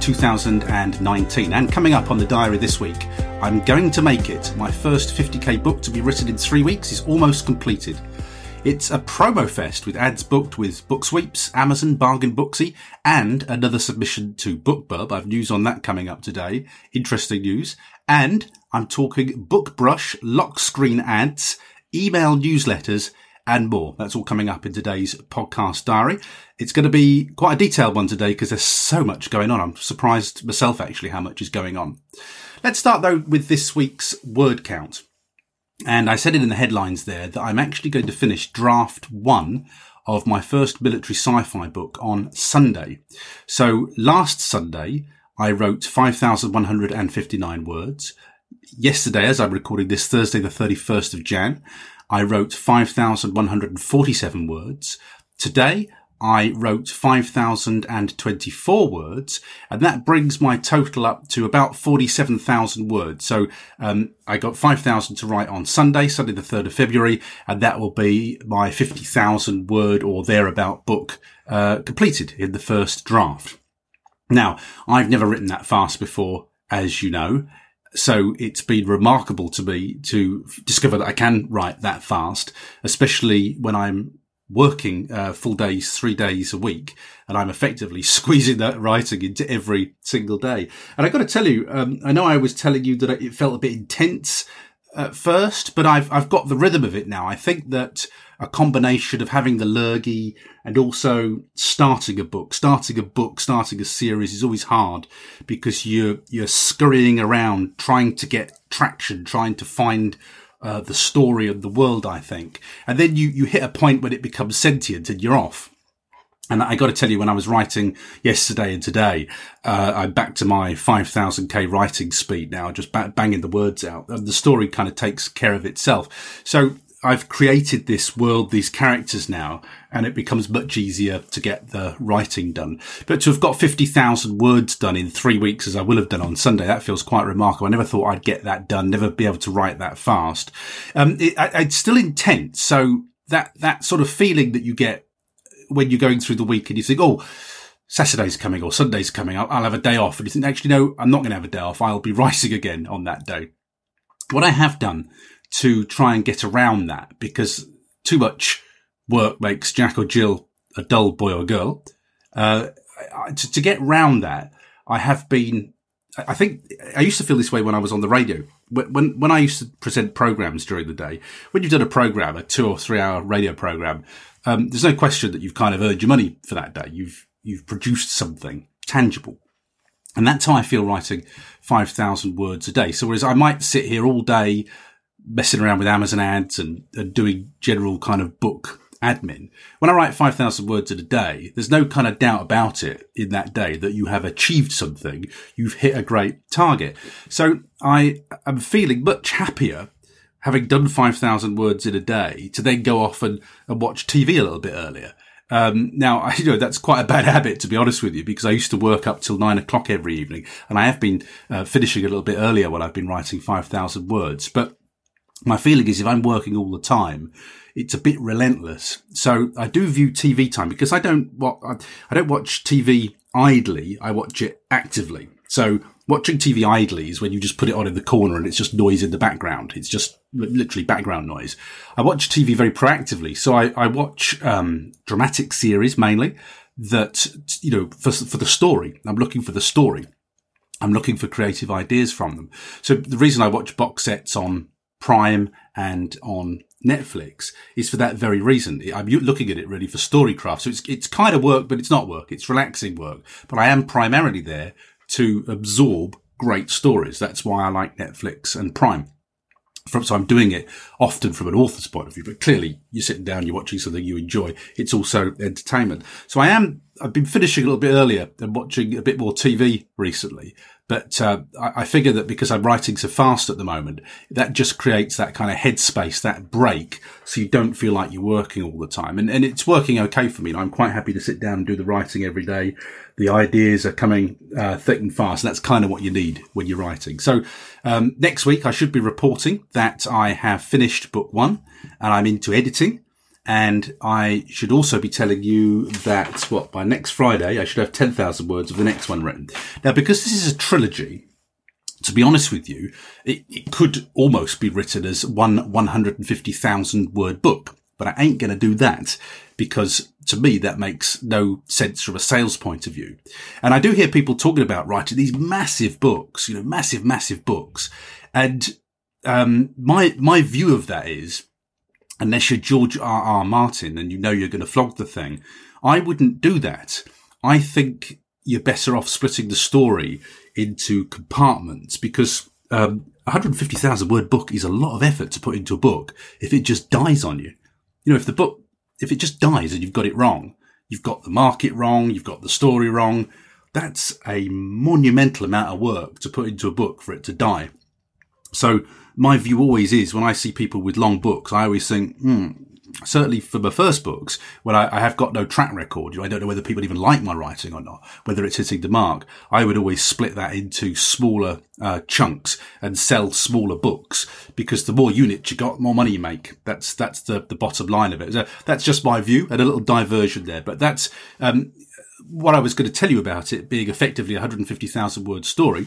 2019. And coming up on the diary this week, I'm going to make it. My first 50k book to be written in three weeks is almost completed. It's a promo fest with ads booked with Book Sweeps, Amazon, Bargain Booksy, and another submission to BookBub. I've news on that coming up today. Interesting news. And I'm talking BookBrush, lock screen ads, email newsletters, and more. That's all coming up in today's podcast diary. It's going to be quite a detailed one today because there's so much going on. I'm surprised myself actually how much is going on. Let's start though with this week's word count. And I said it in the headlines there that I'm actually going to finish draft one of my first military sci-fi book on Sunday. So last Sunday, I wrote 5,159 words. Yesterday, as I'm recording this Thursday, the 31st of Jan, I wrote 5,147 words. Today, I wrote 5,024 words, and that brings my total up to about 47,000 words. So, um, I got 5,000 to write on Sunday, Sunday the 3rd of February, and that will be my 50,000 word or thereabout book, uh, completed in the first draft. Now, I've never written that fast before, as you know. So it's been remarkable to me to discover that I can write that fast, especially when I'm working uh, full days, three days a week, and I'm effectively squeezing that writing into every single day. And I got to tell you, um, I know I was telling you that it felt a bit intense at first, but I've I've got the rhythm of it now. I think that a combination of having the lurgy and also starting a book, starting a book, starting a series is always hard because you're, you're scurrying around trying to get traction, trying to find uh, the story and the world, I think. And then you, you hit a point when it becomes sentient and you're off. And I got to tell you, when I was writing yesterday and today, uh, I'm back to my 5000k writing speed now, just banging the words out. And the story kind of takes care of itself. So I've created this world, these characters now, and it becomes much easier to get the writing done. But to have got 50,000 words done in three weeks, as I will have done on Sunday, that feels quite remarkable. I never thought I'd get that done, never be able to write that fast. Um, it, I, it's still intense. So that, that sort of feeling that you get when you're going through the week and you think, oh, Saturday's coming or Sunday's coming, I'll, I'll have a day off. And you think, actually, no, I'm not going to have a day off. I'll be writing again on that day. What I have done to try and get around that because too much work makes Jack or Jill a dull boy or girl. Uh, to, to, get round that, I have been, I think I used to feel this way when I was on the radio. When, when I used to present programs during the day, when you've done a program, a two or three hour radio program, um, there's no question that you've kind of earned your money for that day. You've, you've produced something tangible. And that's how I feel writing 5,000 words a day. So whereas I might sit here all day messing around with Amazon ads and, and doing general kind of book admin. When I write 5,000 words in a day, there's no kind of doubt about it in that day that you have achieved something. You've hit a great target. So I am feeling much happier having done 5,000 words in a day to then go off and, and watch TV a little bit earlier. Um, now, I, you know, that's quite a bad habit, to be honest with you, because I used to work up till nine o'clock every evening and I have been uh, finishing a little bit earlier when I've been writing 5,000 words. But my feeling is if I'm working all the time, it's a bit relentless. So I do view TV time because I don't what I don't watch TV idly. I watch it actively. So watching TV idly is when you just put it on in the corner and it's just noise in the background. It's just literally background noise. I watch TV very proactively. So I, I watch, um, dramatic series mainly that, you know, for, for the story. I'm looking for the story. I'm looking for creative ideas from them. So the reason I watch box sets on Prime and on Netflix is for that very reason. I'm looking at it really for storycraft. So it's, it's kind of work, but it's not work. It's relaxing work. But I am primarily there to absorb great stories. That's why I like Netflix and Prime. From, so I'm doing it often from an author's point of view, but clearly you're sitting down, you're watching something you enjoy. It's also entertainment. So I am, I've been finishing a little bit earlier and watching a bit more TV recently But uh, I, I, figure that because I'm writing so fast at the moment, that just creates that kind of headspace, that break, so you don't feel like you're working all the time. And, and it's working okay for me. I'm quite happy to sit down and do the writing every day. The ideas are coming uh, thick and fast. And that's kind of what you need when you're writing. So um, next week, I should be reporting that I have finished book one and I'm into editing. And I should also be telling you that what by next Friday I should have 10,000 words of the next one written. Now, because this is a trilogy, to be honest with you, it, it could almost be written as one 150,000 word book, but I ain't going to do that because to me that makes no sense from a sales point of view. And I do hear people talking about writing these massive books, you know, massive, massive books. And, um, my, my view of that is unless you're George R. R. Martin and you know you're going to flog the thing, I wouldn't do that. I think you're better off splitting the story into compartments because um, 150,000 word book is a lot of effort to put into a book if it just dies on you. You know, if the book, if it just dies and you've got it wrong, you've got the market wrong, you've got the story wrong, that's a monumental amount of work to put into a book for it to die. So my view always is when I see people with long books, I always think, hmm, certainly for my first books, when I, I, have got no track record, you know, I don't know whether people even like my writing or not, whether it's hitting the mark. I would always split that into smaller uh, chunks and sell smaller books because the more units you got, more money you make. That's that's the the bottom line of it. So that's just my view and a little diversion there, but that's um, what I was going to tell you about it being effectively a 150,000 word story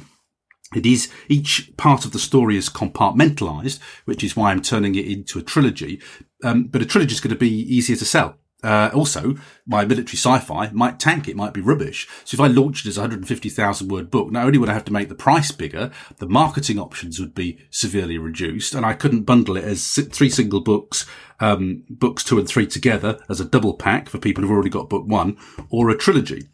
it is each part of the story is compartmentalized, which is why I'm turning it into a trilogy. Um, but a trilogy is going to be easier to sell. Uh, also, my military sci-fi might tank. It might be rubbish. So if I launched it as a 150,000 word book, not only would I have to make the price bigger, the marketing options would be severely reduced, and I couldn't bundle it as three single books, um, books two and three together as a double pack for people who've already got book one, or a trilogy.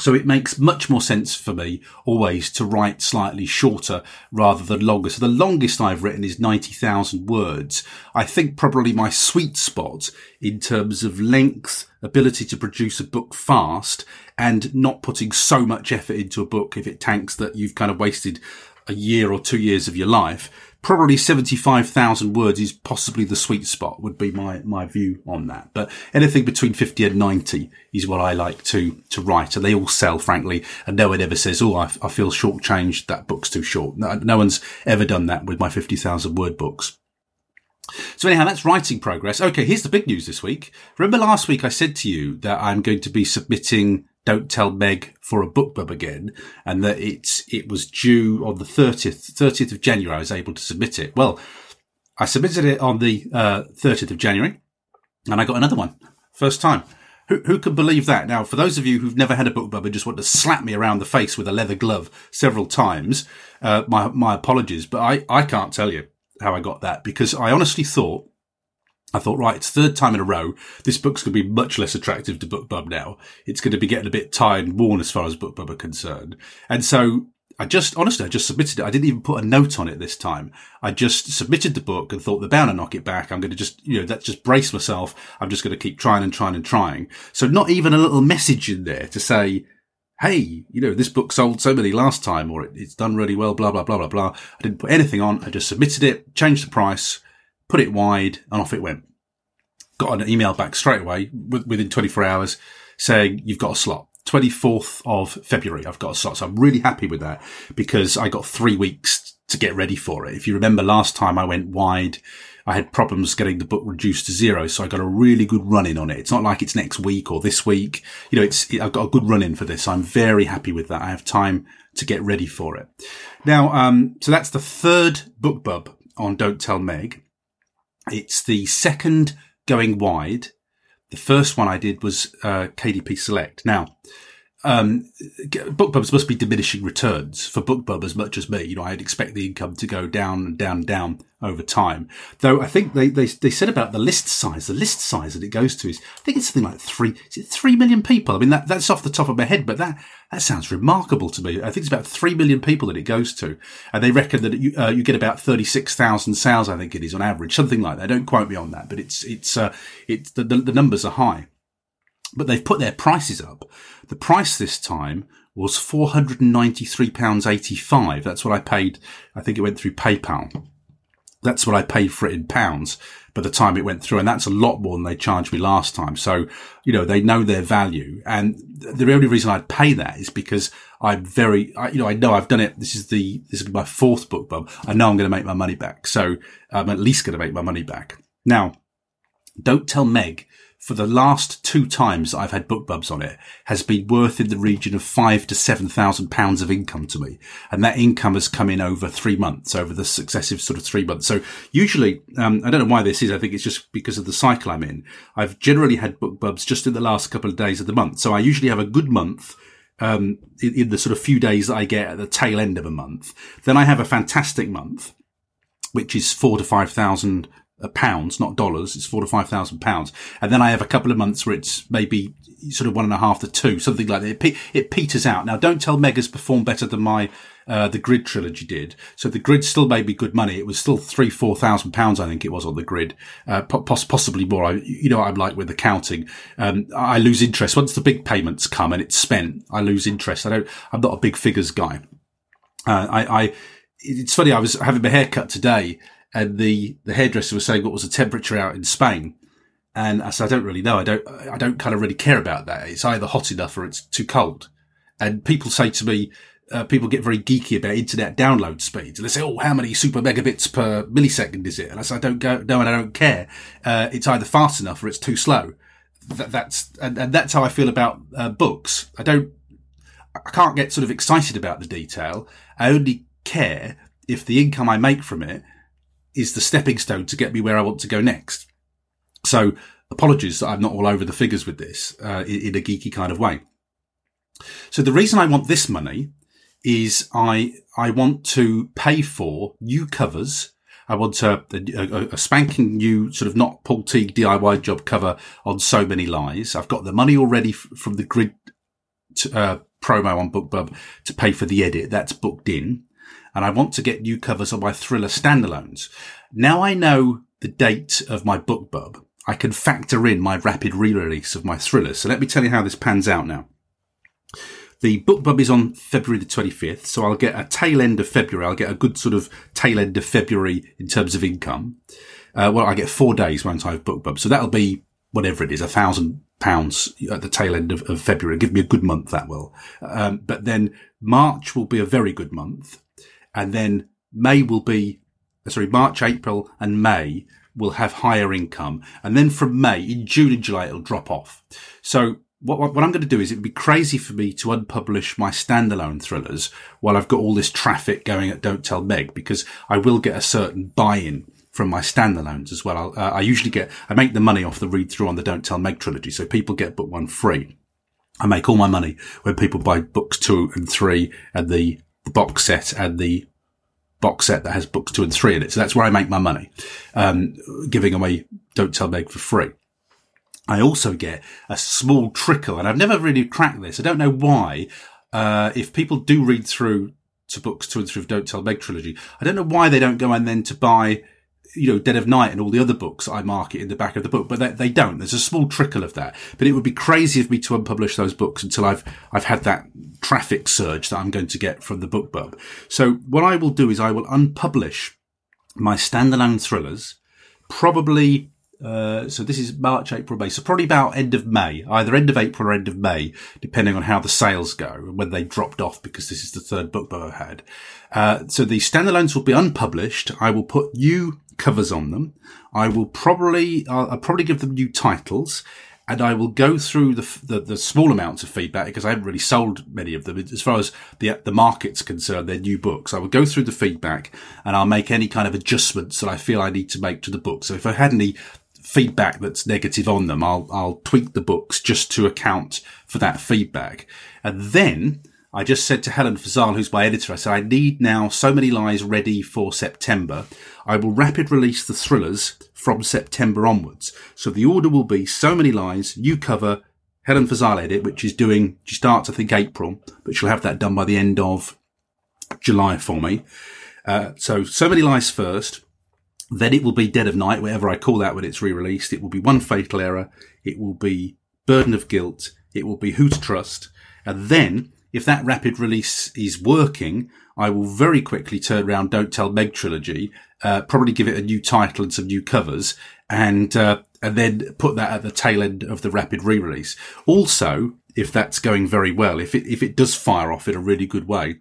So it makes much more sense for me always to write slightly shorter rather than longer. So the longest I've written is 90,000 words. I think probably my sweet spot in terms of length, ability to produce a book fast and not putting so much effort into a book if it tanks that you've kind of wasted a year or two years of your life probably 75,000 words is possibly the sweet spot would be my, my view on that. But anything between 50 and 90 is what I like to, to write. And they all sell, frankly. And no one ever says, Oh, I, I feel shortchanged. That book's too short. No, no one's ever done that with my 50,000 word books. So anyhow, that's writing progress. Okay. Here's the big news this week. Remember last week I said to you that I'm going to be submitting don't Tell Meg for a BookBub again, and that it's it was due on the thirtieth thirtieth of January. I was able to submit it. Well, I submitted it on the uh, thirtieth of January, and I got another one first time. Who, who can believe that? Now, for those of you who've never had a BookBub and just want to slap me around the face with a leather glove several times, uh, my my apologies, but I I can't tell you how I got that because I honestly thought I thought, right, it's third time in a row. This book's going to be much less attractive to BookBub now. It's going to be getting a bit tired and worn as far as BookBub are concerned. And so I just, honestly, I just submitted it. I didn't even put a note on it this time. I just submitted the book and thought they're bound to knock it back. I'm going to just, you know, that just brace myself. I'm just going to keep trying and trying and trying. So not even a little message in there to say, Hey, you know, this book sold so many last time or it's done really well, blah, blah, blah, blah, blah. I didn't put anything on. I just submitted it, changed the price, put it wide, and off it went. Got an email back straight away within 24 hours saying you've got a slot. 24th of February, I've got a slot. So I'm really happy with that because I got three weeks to get ready for it. If you remember last time I went wide, I had problems getting the book reduced to zero. So I got a really good run in on it. It's not like it's next week or this week. You know, it's, I've got a good run in for this. I'm very happy with that. I have time to get ready for it. Now, um, so that's the third book bub on Don't Tell Meg. It's the second going wide. The first one I did was uh, KDP Select. Now, um, BookBubs must be diminishing returns for BookBub as much as me. You know, I'd expect the income to go down and down and down over time. Though I think they, they, they said about the list size, the list size that it goes to is, I think it's something like three, is it three million people? I mean, that, that's off the top of my head, but that, that sounds remarkable to me. I think it's about three million people that it goes to. And they reckon that you, uh, you get about 36,000 sales, I think it is on average, something like that. Don't quote me on that, but it's, it's, uh, it's, the, the, the numbers are high but they've put their prices up. The price this time was £493.85. That's what I paid. I think it went through PayPal. That's what I paid for it in pounds by the time it went through. And that's a lot more than they charged me last time. So, you know, they know their value. And the only reason I'd pay that is because I'm very, I, you know, I know I've done it. This is the, this is my fourth BookBub. I know I'm going to make my money back. So I'm at least going to make my money back. Now, don't tell Meg for the last two times I've had BookBubs on it has been worth in the region of five to seven thousand pounds of income to me. And that income has come in over three months, over the successive sort of three months. So usually, um, I don't know why this is. I think it's just because of the cycle I'm in. I've generally had BookBubs just in the last couple of days of the month. So I usually have a good month. Um, in, in the sort of few days that I get at the tail end of a month, then I have a fantastic month, which is four to five thousand pounds, not dollars. It's four to five thousand pounds, and then I have a couple of months where it's maybe sort of one and a half to two, something like that. It, pe- it peters out. Now, don't tell Megas performed better than my uh, the Grid trilogy did. So the Grid still made me good money. It was still three, four thousand pounds, I think it was on the Grid, uh, poss- possibly more. I, you know, I'm like with accounting. Um, I lose interest once the big payments come and it's spent. I lose interest. I don't. I'm not a big figures guy. Uh, I, I, it's funny. I was having my hair cut today and the, the hairdresser was saying what was the temperature out in Spain. And I said, I don't really know. I don't, I don't kind of really care about that. It's either hot enough or it's too cold. And people say to me, uh, people get very geeky about internet download speeds. And they say, Oh, how many super megabits per millisecond is it? And I said, I don't go, no, and I don't care. Uh, it's either fast enough or it's too slow. That, that's, and, and, that's how I feel about uh, books. I don't, I can't get sort of excited about the detail. I only care if the income I make from it is the stepping stone to get me where I want to go next. So apologies that I'm not all over the figures with this uh, in, a geeky kind of way. So the reason I want this money is I I want to pay for new covers. I want a, a, a, spanking new sort of not Paul Teague DIY job cover on so many lies. I've got the money already f- from the grid uh, promo on BookBub to pay for the edit. That's booked in and I want to get new covers on my thriller standalones. Now I know the date of my BookBub. I can factor in my rapid re-release of my thrillers. So let me tell you how this pans out now. The BookBub is on February the 25th, so I'll get a tail end of February. I'll get a good sort of tail end of February in terms of income. Uh, well, I get four days, won't I, of BookBub. So that'll be whatever it is, a thousand pounds at the tail end of, of, February. Give me a good month that will. Um, but then March will be a very good month and then May will be, uh, sorry, March, April and May will have higher income. And then from May, in June and July, it'll drop off. So what, what, I'm going to do is it would be crazy for me to unpublish my standalone thrillers while I've got all this traffic going at Don't Tell Meg because I will get a certain buy-in from my standalones as well. Uh, I usually get, I make the money off the read through on the Don't Tell Meg trilogy. So people get book one free. I make all my money when people buy books two and three and the the box set and the box set that has books two and three in it. So that's where I make my money, um, giving away Don't Tell Meg for free. I also get a small trickle, and I've never really cracked this. I don't know why. Uh, if people do read through to books two and three of Don't Tell Meg trilogy, I don't know why they don't go and then to buy you know, Dead of Night and all the other books I market in the back of the book, but they, they, don't. There's a small trickle of that, but it would be crazy of me to unpublish those books until I've, I've had that traffic surge that I'm going to get from the book BookBub. So what I will do is I will unpublish my standalone thrillers, probably uh, so this is March, April, May. So probably about end of May, either end of April or end of May, depending on how the sales go and when they dropped off because this is the third book that I had. Uh, so the standalones will be unpublished. I will put new covers on them. I will probably, I'll, I'll probably give them new titles and I will go through the, the, the small amounts of feedback because I haven't really sold many of them as far as the the market's concerned. They're new books. I will go through the feedback and I'll make any kind of adjustments that I feel I need to make to the book. So if I had any feedback that's negative on them, I'll, I'll tweak the books just to account for that feedback. And then I just said to Helen Fazal, who's my editor, I said, I need now so many lies ready for September. I will rapid release the thrillers from September onwards. So the order will be so many lies, new cover, Helen Fazal edit, which is doing, she starts, I think, April, but she'll have that done by the end of July for me. Uh, so, so many lies first. Then it will be Dead of Night, whatever I call that when it's re-released. It will be One Fatal Error. It will be Burden of Guilt. It will be Who to Trust. And then if that rapid release is working, I will very quickly turn around Don't Tell Meg trilogy, uh, probably give it a new title and some new covers, and uh, and then put that at the tail end of the rapid re-release. Also, if that's going very well, if it if it does fire off in a really good way,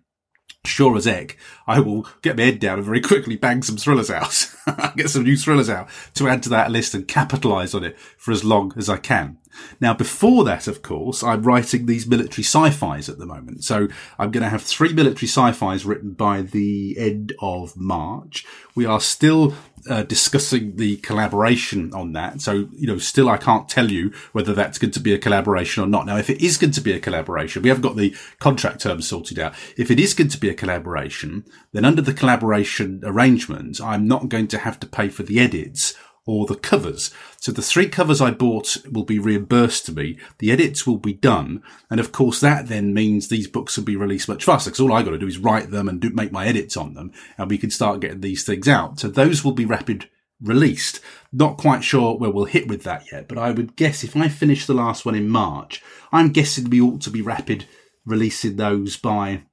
sure as heck, I will get my head down and very quickly bang some thrillers out, get some new thrillers out to add to that list and capitalize on it for as long as I can. Now, before that, of course, I'm writing these military sci-fis at the moment. So I'm going to have three military sci-fis written by the end of March. We are still uh, discussing the collaboration on that. So, you know, still I can't tell you whether that's going to be a collaboration or not. Now, if it is going to be a collaboration, we haven't got the contract terms sorted out. If it is going to be a collaboration, then under the collaboration arrangement, I'm not going to have to pay for the edits or the covers. So the three covers I bought will be reimbursed to me. The edits will be done. And of course, that then means these books will be released much faster because all I got to do is write them and do, make my edits on them and we can start getting these things out. So those will be rapid released. Not quite sure where we'll hit with that yet, but I would guess if I finish the last one in March, I'm guessing we ought to be rapid releasing those by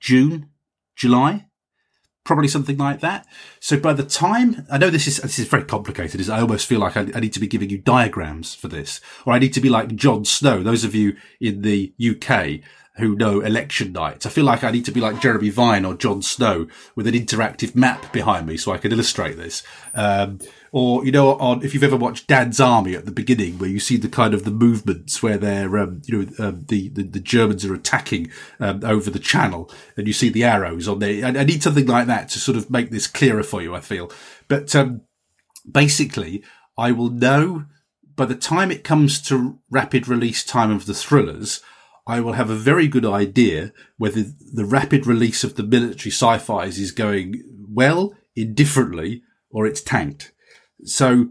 June, July probably something like that. So by the time I know this is this is very complicated, is I almost feel like I, I, need to be giving you diagrams for this, or I need to be like Jon Snow. Those of you in the UK who know election nights, I feel like I need to be like Jeremy Vine or Jon Snow with an interactive map behind me so I can illustrate this. Um, or you know, on if you've ever watched Dad's Army at the beginning, where you see the kind of the movements where they're, um, you know, um, the, the, the Germans are attacking um, over the Channel, and you see the arrows on there. I, I, need something like that to sort of make this clearer for you. I feel, but um, basically, I will know by the time it comes to rapid release time of the thrillers. I will have a very good idea whether the rapid release of the military sci-fis is going well, indifferently, or it's tanked. So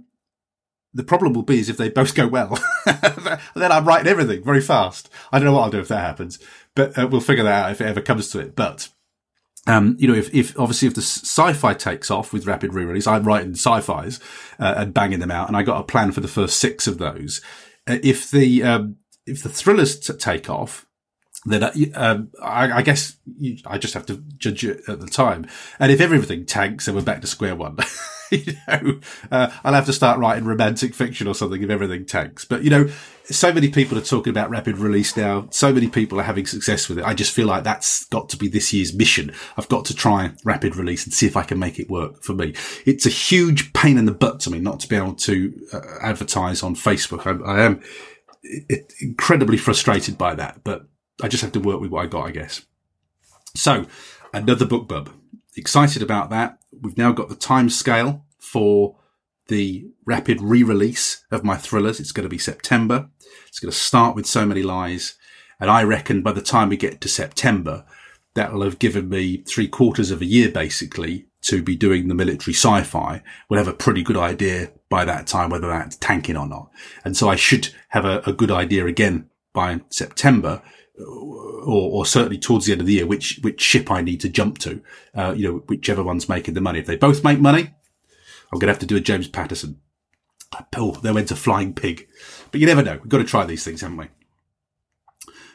the problem will be is if they both go well, then I'm writing everything very fast. I don't know what I'll do if that happens, but uh, we'll figure that out if it ever comes to it. But um, you know, if, if obviously if the sci-fi takes off with rapid re-release, I'm writing sci-fis uh, and banging them out, and I got a plan for the first six of those. Uh, if the um, if the thrillers t- take off, then uh, um, I, I, guess you, I just have to judge it at the time. And if everything tanks, then we're back to square one. you know, uh, I'll have to start writing romantic fiction or something if everything tanks. But you know, so many people are talking about rapid release now. So many people are having success with it. I just feel like that's got to be this year's mission. I've got to try rapid release and see if I can make it work for me. It's a huge pain in the butt to me not to be able to uh, advertise on Facebook. I, I am incredibly frustrated by that, but I just have to work with what I got, I guess. So another book bub. Excited about that. We've now got the time scale for the rapid re-release of my thrillers. It's going to be September. It's going to start with So Many Lies. And I reckon by the time we get to September, that'll have given me three quarters of a year basically to be doing the military sci-fi. We'll have a pretty good idea by that time whether that's tanking or not. And so I should have a, a good idea again by September or, or, certainly towards the end of the year, which which ship I need to jump to. Uh, you know, whichever one's making the money. If they both make money, I'm going to have to do a James Patterson. Oh, they went to Flying Pig, but you never know. We've got to try these things, haven't we?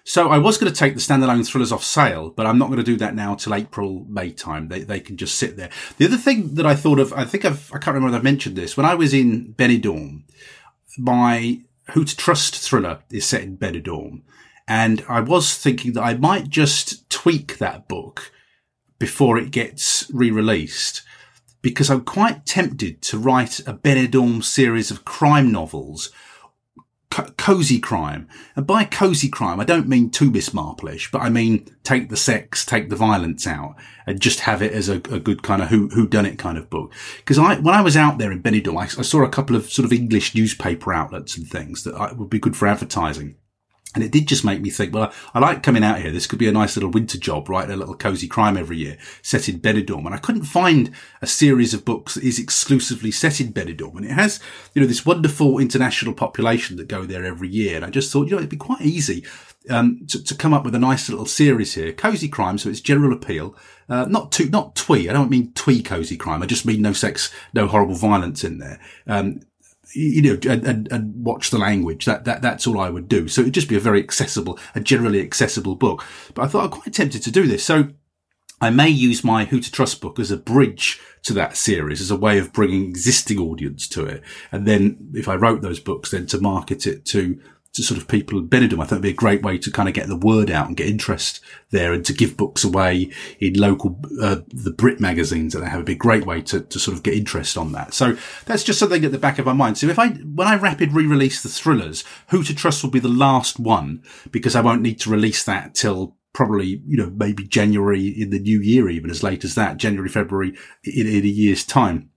So I was going to take the standalone thrillers off sale, but I'm not going to do that now till April, May time. They, they can just sit there. The other thing that I thought of, I think I've, I can't remember if I've mentioned this. When I was in Benidorm, my Who to Trust thriller is set in Benidorm. And I was thinking that I might just tweak that book before it gets re-released because I'm quite tempted to write a Benidorm series of crime novels, co- cozy crime. And by cozy crime, I don't mean too Miss Marple-ish, but I mean take the sex, take the violence out and just have it as a, a good kind of who, who done it kind of book. Because I, when I was out there in Benidorm, I, I, saw a couple of sort of English newspaper outlets and things that I, would be good for advertising. And it did just make me think, well, I, I, like coming out here. This could be a nice little winter job, right? A little cozy crime every year set in Benidorm. And I couldn't find a series of books that is exclusively set in Benidorm. And it has, you know, this wonderful international population that go there every year. And I just thought, you know, it'd be quite easy, um, to, to come up with a nice little series here. Cozy crime. So it's general appeal. Uh, not too, not twee. I don't mean twee cozy crime. I just mean no sex, no horrible violence in there. Um, you know, and, and, and, watch the language. That, that, that's all I would do. So it'd just be a very accessible, a generally accessible book. But I thought I'm quite tempted to do this. So I may use my Who to Trust book as a bridge to that series, as a way of bringing existing audience to it. And then if I wrote those books, then to market it to to sort of people in Benidorm. I thought it'd be a great way to kind of get the word out and get interest there and to give books away in local, uh, the Brit magazines that they have. It'd be a great way to, to sort of get interest on that. So that's just something at the back of my mind. So if I, when I rapid re-release the thrillers, Who to Trust will be the last one because I won't need to release that till probably, you know, maybe January in the new year, even as late as that, January, February in, in a year's time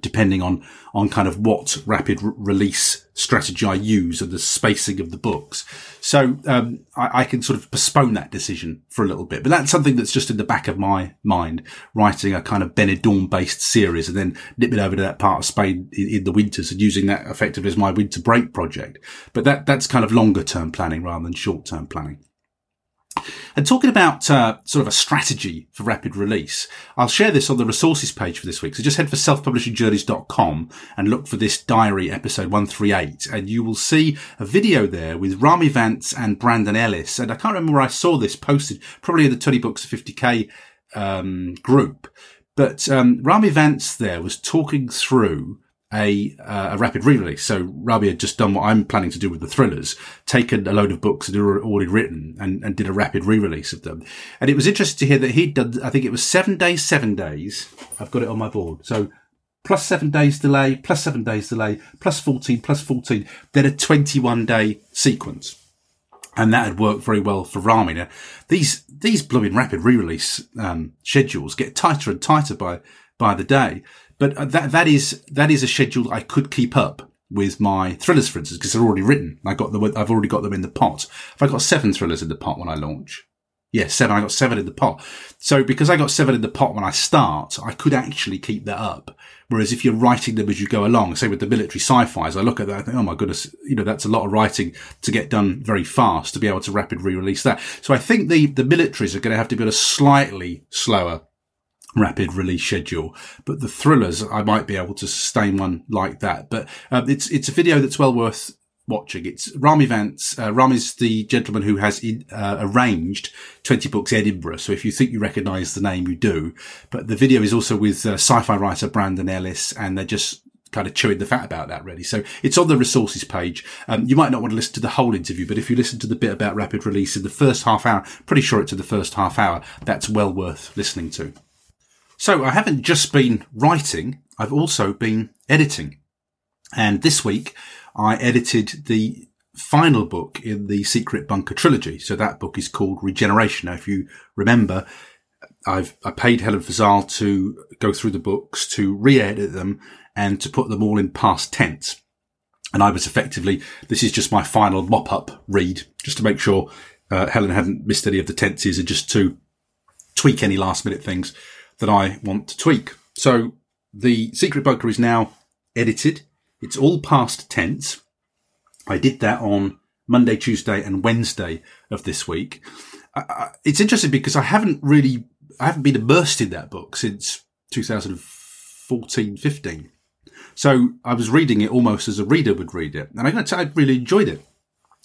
depending on on kind of what rapid release strategy I use and the spacing of the books. So um, I, I, can sort of postpone that decision for a little bit, but that's something that's just in the back of my mind. Writing a kind of Benidorm based series and then nipping over to that part of Spain in, in, the winters and using that effectively as my winter break project. But that that's kind of longer term planning rather than short term planning. And talking about uh, sort of a strategy for rapid release, I'll share this on the resources page for this week. So just head for selfpublishingjourneys.com and look for this diary episode 138 and you will see a video there with Ramy Vance and Brandon Ellis. And I can't remember where I saw this posted, probably in the 20 books of 50k um, group. But um, Ramy Vance there was talking through a, uh, a rapid re-release. So Ramy had just done what I'm planning to do with the thrillers, taken a load of books that are already written and, and did a rapid re-release of them. And it was interesting to hear that he'd done, I think it was seven days, seven days. I've got it on my board. So plus seven days delay, plus seven days delay, plus 14, plus 14, then a 21 day sequence. And that had worked very well for Ramy. Now, these, these blooming rapid re-release, um, schedules get tighter and tighter by, by the day. But uh, that, that is, that is a schedule I could keep up with my thrillers, for instance, because they're already written. I got them, I've already got them in the pot. If I got seven thrillers in the pot when I launch, yeah, seven. I got seven in the pot. So because I got seven in the pot when I start, I could actually keep that up. Whereas if you're writing them as you go along, say with the military sci-fis, I look at that, I think, oh my goodness, you know, that's a lot of writing to get done very fast to be able to rapid re-release that. So I think the, the militaries are going to have to be a slightly slower rapid release schedule. But the thrillers, I might be able to sustain one like that. But um, it's it's a video that's well worth watching. It's Ramy Vance. Uh, Ramy's the gentleman who has in, uh, arranged 20 Books Edinburgh. So if you think you recognise the name, you do. But the video is also with uh, sci-fi writer Brandon Ellis, and they're just kind of chewing the fat about that really. So it's on the resources page. Um, you might not want to listen to the whole interview, but if you listen to the bit about rapid release in the first half hour, pretty sure it's in the first half hour, that's well worth listening to. So I haven't just been writing, I've also been editing. And this week I edited the final book in the Secret Bunker trilogy. So that book is called Regeneration. Now, if you remember, I've I paid Helen Fazal to go through the books, to re-edit them, and to put them all in past tense. And I was effectively, this is just my final mop up read, just to make sure uh, Helen hadn't missed any of the tenses and just to tweak any last minute things that I want to tweak. So the secret bunker is now edited. It's all past tense. I did that on Monday, Tuesday and Wednesday of this week. Uh, it's interesting because I haven't really, I haven't been immersed in that book since 2014, 15. So I was reading it almost as a reader would read it. And I'm going to I really enjoyed it.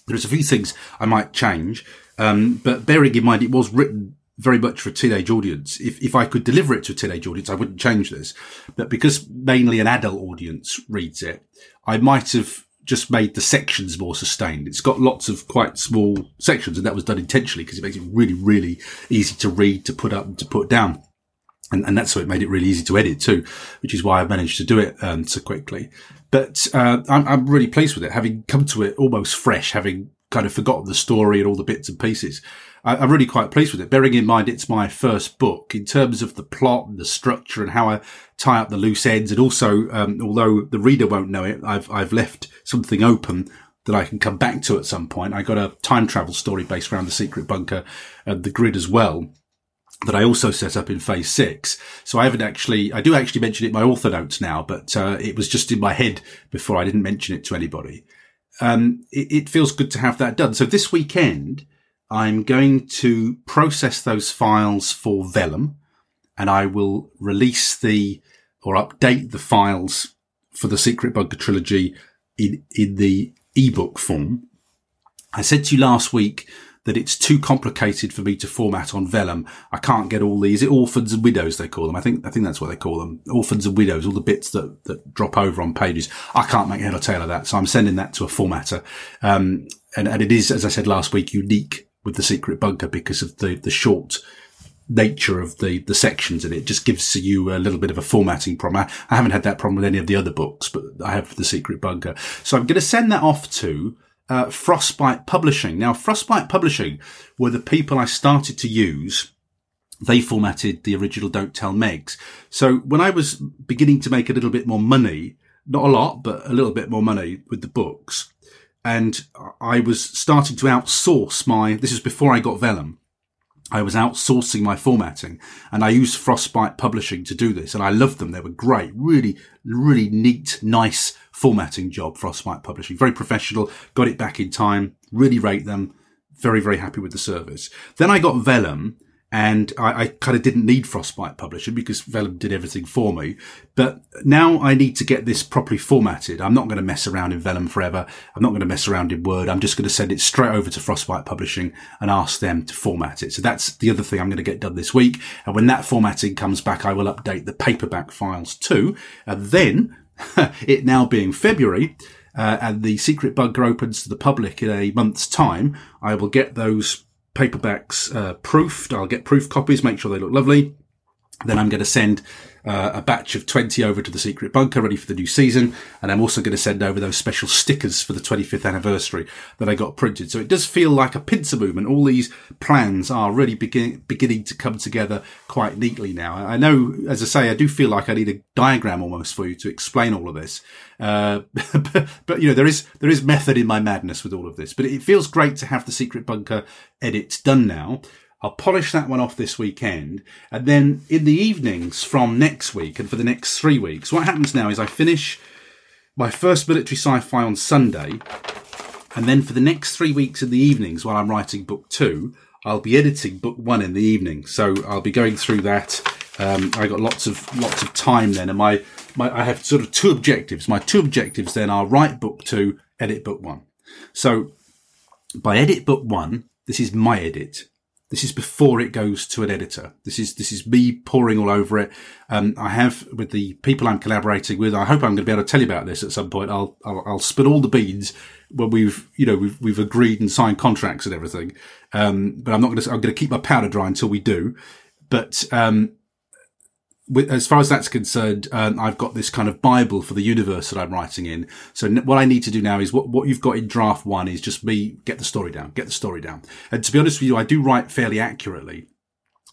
There's a few things I might change. Um, but bearing in mind, it was written very much for a teenage audience. If, if I could deliver it to a teenage audience, I wouldn't change this. But because mainly an adult audience reads it, I might have just made the sections more sustained. It's got lots of quite small sections and that was done intentionally because it makes it really, really easy to read, to put up and to put down. And, and that's what made it really easy to edit too, which is why I managed to do it um, so quickly. But uh, I'm, I'm really pleased with it, having come to it almost fresh, having kind of forgotten the story and all the bits and pieces. I, am really quite pleased with it, bearing in mind it's my first book in terms of the plot and the structure and how I tie up the loose ends. And also, um, although the reader won't know it, I've, I've left something open that I can come back to at some point. I got a time travel story based around the secret bunker and the grid as well that I also set up in phase six. So I haven't actually, I do actually mention it in my author notes now, but uh, it was just in my head before I didn't mention it to anybody. Um, it, it, feels good to have that done. So this weekend, I'm going to process those files for Vellum and I will release the or update the files for the Secret Bunker trilogy in, in the ebook form. I said to you last week that it's too complicated for me to format on vellum. I can't get all these orphans and widows they call them. I think I think that's what they call them. Orphans and widows, all the bits that, that drop over on pages. I can't make head or tail of that, so I'm sending that to a formatter. Um, and, and it is, as I said last week, unique with the secret bunker because of the the short nature of the the sections and it just gives you a little bit of a formatting problem. I, I haven't had that problem with any of the other books, but I have the secret bunker. So I'm going to send that off to uh, Frostbite Publishing. Now, Frostbite Publishing were the people I started to use. They formatted the original Don't Tell Megs. So when I was beginning to make a little bit more money, not a lot, but a little bit more money with the books, and I was starting to outsource my, this is before I got Vellum. I was outsourcing my formatting and I used Frostbite Publishing to do this and I loved them. They were great, really, really neat, nice formatting job, Frostbite Publishing. Very professional, got it back in time, really rate them. Very, very happy with the service. Then I got Vellum and I, I kind of didn't need Frostbite Publishing because Vellum did everything for me. But now I need to get this properly formatted. I'm not going to mess around in Vellum forever. I'm not going to mess around in Word. I'm just going to send it straight over to Frostbite Publishing and ask them to format it. So that's the other thing I'm going to get done this week. And when that formatting comes back, I will update the paperback files too. And then it now being February, uh, and the secret bunker opens to the public in a month's time, I will get those paperbacks uh, proofed. I'll get proof copies, make sure they look lovely. Then I'm going to send uh, a batch of 20 over to the secret bunker ready for the new season. And I'm also going to send over those special stickers for the 25th anniversary that I got printed. So it does feel like a pincer movement. All these plans are really begin- beginning to come together quite neatly now. I know, as I say, I do feel like I need a diagram almost for you to explain all of this. Uh, but, but, you know, there is, there is method in my madness with all of this, but it feels great to have the secret bunker edits done now. I'll polish that one off this weekend. And then in the evenings from next week and for the next three weeks, what happens now is I finish my first military sci-fi on Sunday. And then for the next three weeks in the evenings while I'm writing book two, I'll be editing book one in the evening. So I'll be going through that. Um, I got lots of, lots of time then. And my, my, I have sort of two objectives. My two objectives then are write book two, edit book one. So by edit book one, this is my edit. This is before it goes to an editor. This is this is me pouring all over it. Um, I have with the people I'm collaborating with. I hope I'm going to be able to tell you about this at some point. I'll I'll, I'll spill all the beans when we've you know we've we've agreed and signed contracts and everything. Um, but I'm not going to. I'm going to keep my powder dry until we do. But um, with, as far as that's concerned, um, I've got this kind of Bible for the universe that I'm writing in. So what I need to do now is what, what you've got in draft one is just me get the story down, get the story down. And to be honest with you, I do write fairly accurately.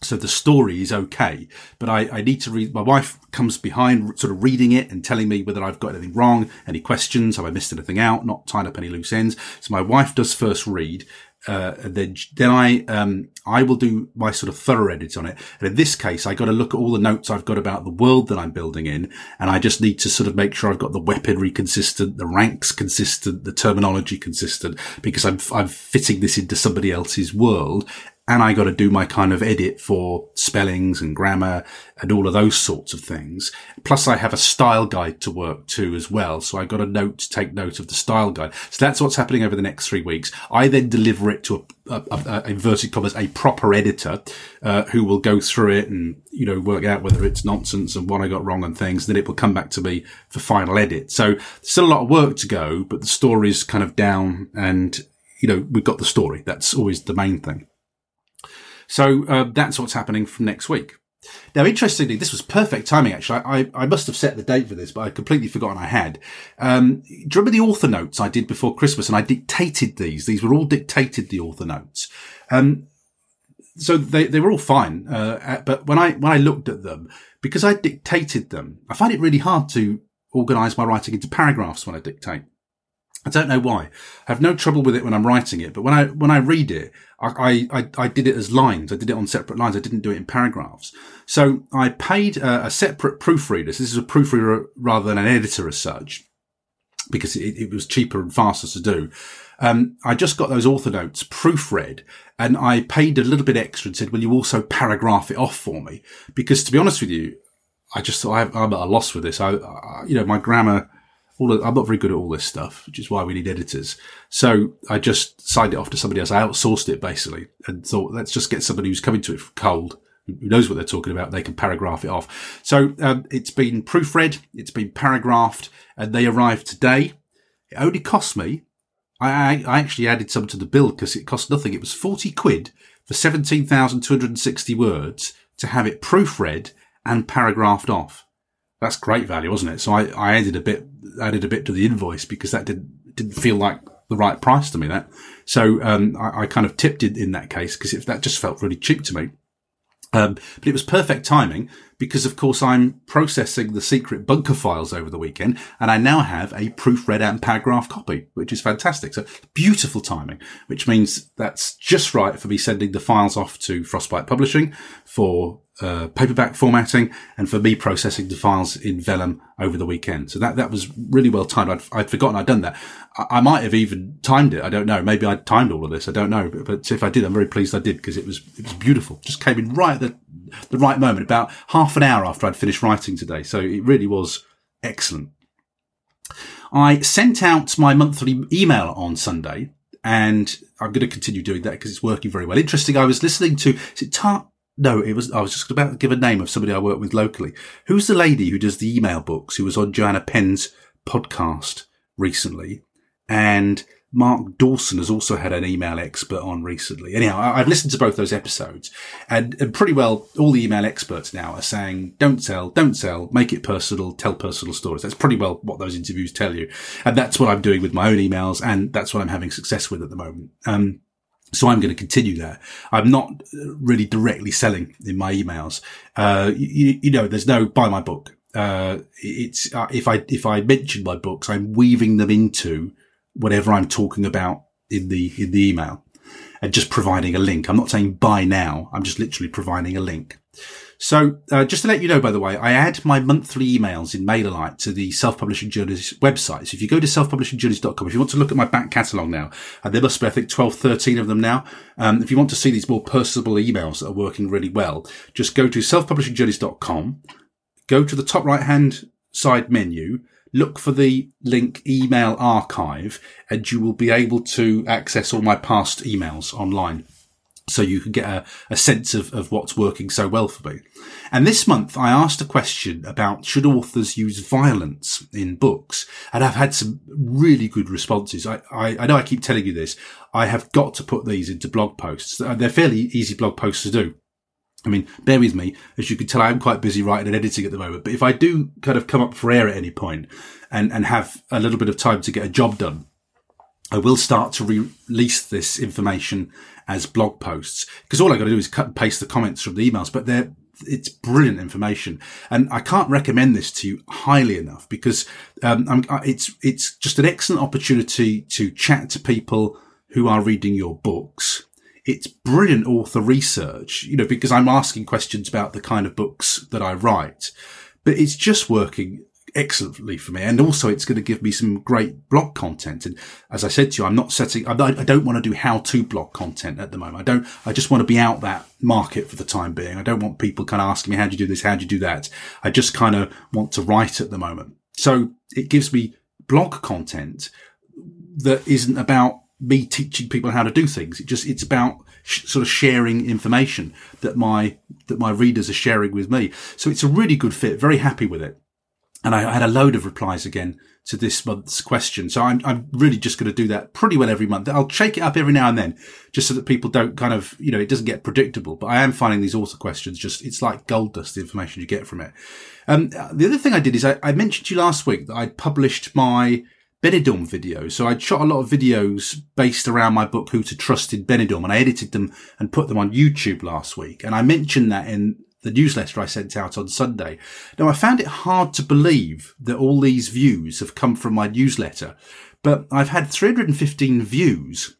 So the story is okay, but I, I need to read, my wife comes behind sort of reading it and telling me whether I've got anything wrong, any questions, have I missed anything out, not tying up any loose ends. So my wife does first read uh, then then I um, I will do my sort of thorough edits on it. And in this case, I got to look at all the notes I've got about the world that I'm building in, and I just need to sort of make sure I've got the weaponry consistent, the ranks consistent, the terminology consistent, because I'm I'm fitting this into somebody else's world, and I got to do my kind of edit for spellings and grammar and all of those sorts of things. Plus I have a style guide to work to as well. So I got a note to take note of the style guide. So that's what's happening over the next three weeks. I then deliver it to a, a, a, a inverted commas, a proper editor, uh, who will go through it and, you know, work out whether it's nonsense and what I got wrong and things. And Then it will come back to me for final edit. So still a lot of work to go, but the story's kind of down and, you know, we've got the story. That's always the main thing. So uh, that's what's happening from next week. Now, interestingly, this was perfect timing. Actually, I, I must have set the date for this, but I completely forgotten I had. Um, do you remember the author notes I did before Christmas? And I dictated these. These were all dictated the author notes. Um, so they, they were all fine. Uh, but when I when I looked at them, because I dictated them, I find it really hard to organise my writing into paragraphs when I dictate. I don't know why. I have no trouble with it when I'm writing it, but when I when I read it, I I, I did it as lines. I did it on separate lines. I didn't do it in paragraphs. So I paid a, a separate proofreader. So this is a proofreader rather than an editor as such, because it, it was cheaper and faster to do. Um, I just got those author notes proofread and I paid a little bit extra and said, will you also paragraph it off for me? Because to be honest with you, I just thought I'm at a loss with this. I, I you know, my grammar, all of, I'm not very good at all this stuff, which is why we need editors. So I just signed it off to somebody else. I outsourced it basically and thought, let's just get somebody who's coming to it cold, who knows what they're talking about. They can paragraph it off. So um, it's been proofread, it's been paragraphed, and they arrived today. It only cost me. I, I actually added some to the bill because it cost nothing. It was 40 quid for 17,260 words to have it proofread and paragraphed off. That's great value, wasn't it? So I, I added a bit, added a bit to the invoice because that didn't, didn't feel like the right price to me. That so um, I, I, kind of tipped it in that case because that just felt really cheap to me. Um, but it was perfect timing because, of course, I'm processing the secret bunker files over the weekend, and I now have a proofread and paragraph copy, which is fantastic. So beautiful timing, which means that's just right for me sending the files off to Frostbite Publishing for uh, paperback formatting and for me processing the files in Vellum over the weekend. So that, that was really well timed. I'd, I'd forgotten I'd done that. I, I, might have even timed it. I don't know. Maybe I timed all of this. I don't know. But, but if I did, I'm very pleased I did because it was, it was beautiful. Just came in right at the, the right moment, about half an hour after I'd finished writing today. So it really was excellent. I sent out my monthly email on Sunday and I'm going to continue doing that because it's working very well. Interesting. I was listening to, is it Tar- no, it was, I was just about to give a name of somebody I work with locally. Who's the lady who does the email books who was on Joanna Penn's podcast recently? And Mark Dawson has also had an email expert on recently. Anyhow, I've listened to both those episodes and, and, pretty well all the email experts now are saying, don't sell, don't sell, make it personal, tell personal stories. That's pretty well what those interviews tell you. And that's what I'm doing with my own emails. And that's what I'm having success with at the moment. Um, so I'm going to continue that. I'm not really directly selling in my emails. Uh, you, you, know, there's no buy my book. Uh, it's, uh, if I, if I mention my books, I'm weaving them into whatever I'm talking about in the, in the email and just providing a link. I'm not saying buy now. I'm just literally providing a link. So, uh, just to let you know, by the way, I add my monthly emails in MailerLite to the Self-Publishing Journeys website. So if you go to selfpublishingjourneys.com, if you want to look at my back catalogue now, and there must be, I think, 12, 13 of them now. Um, if you want to see these more personable emails that are working really well, just go to selfpublishingjourneys.com, go to the top right hand side menu, look for the link email archive, and you will be able to access all my past emails online so you can get a, a sense of, of what's working so well for me. And this month I asked a question about should authors use violence in books? And I've had some really good responses. I, I, I know I keep telling you this. I have got to put these into blog posts. Uh, they're fairly easy blog posts to do. I mean, bear with me. As you can tell, I'm quite busy writing and editing at the moment. But if I do kind of come up for air at any point and, and have a little bit of time to get a job done, I will start to re- release this information as blog posts because all I got to do is cut and paste the comments from the emails, but they're, it's brilliant information. And I can't recommend this to you highly enough because, um, it's, it's just an excellent opportunity to chat to people who are reading your books. It's brilliant author research, you know, because I'm asking questions about the kind of books that I write, but it's just working excellently for me. And also it's going to give me some great blog content. And as I said to you, I'm not setting, I don't want to do how to blog content at the moment. I don't, I just want to be out that market for the time being. I don't want people kind of asking me, how do you do this? How do you do that? I just kind of want to write at the moment. So it gives me blog content that isn't about me teaching people how to do things. It just, it's about sort of sharing information that my, that my readers are sharing with me. So it's a really good fit. Very happy with it. And I had a load of replies again to this month's question. So I'm, I'm really just going to do that pretty well every month. I'll shake it up every now and then just so that people don't kind of, you know, it doesn't get predictable, but I am finding these author questions just, it's like gold dust, the information you get from it. Um, the other thing I did is I, I mentioned to you last week that I published my Benidorm video. So I'd shot a lot of videos based around my book, Who to Trust in Benidorm, and I edited them and put them on YouTube last week. And I mentioned that in the newsletter I sent out on Sunday. Now, I found it hard to believe that all these views have come from my newsletter, but I've had 315 views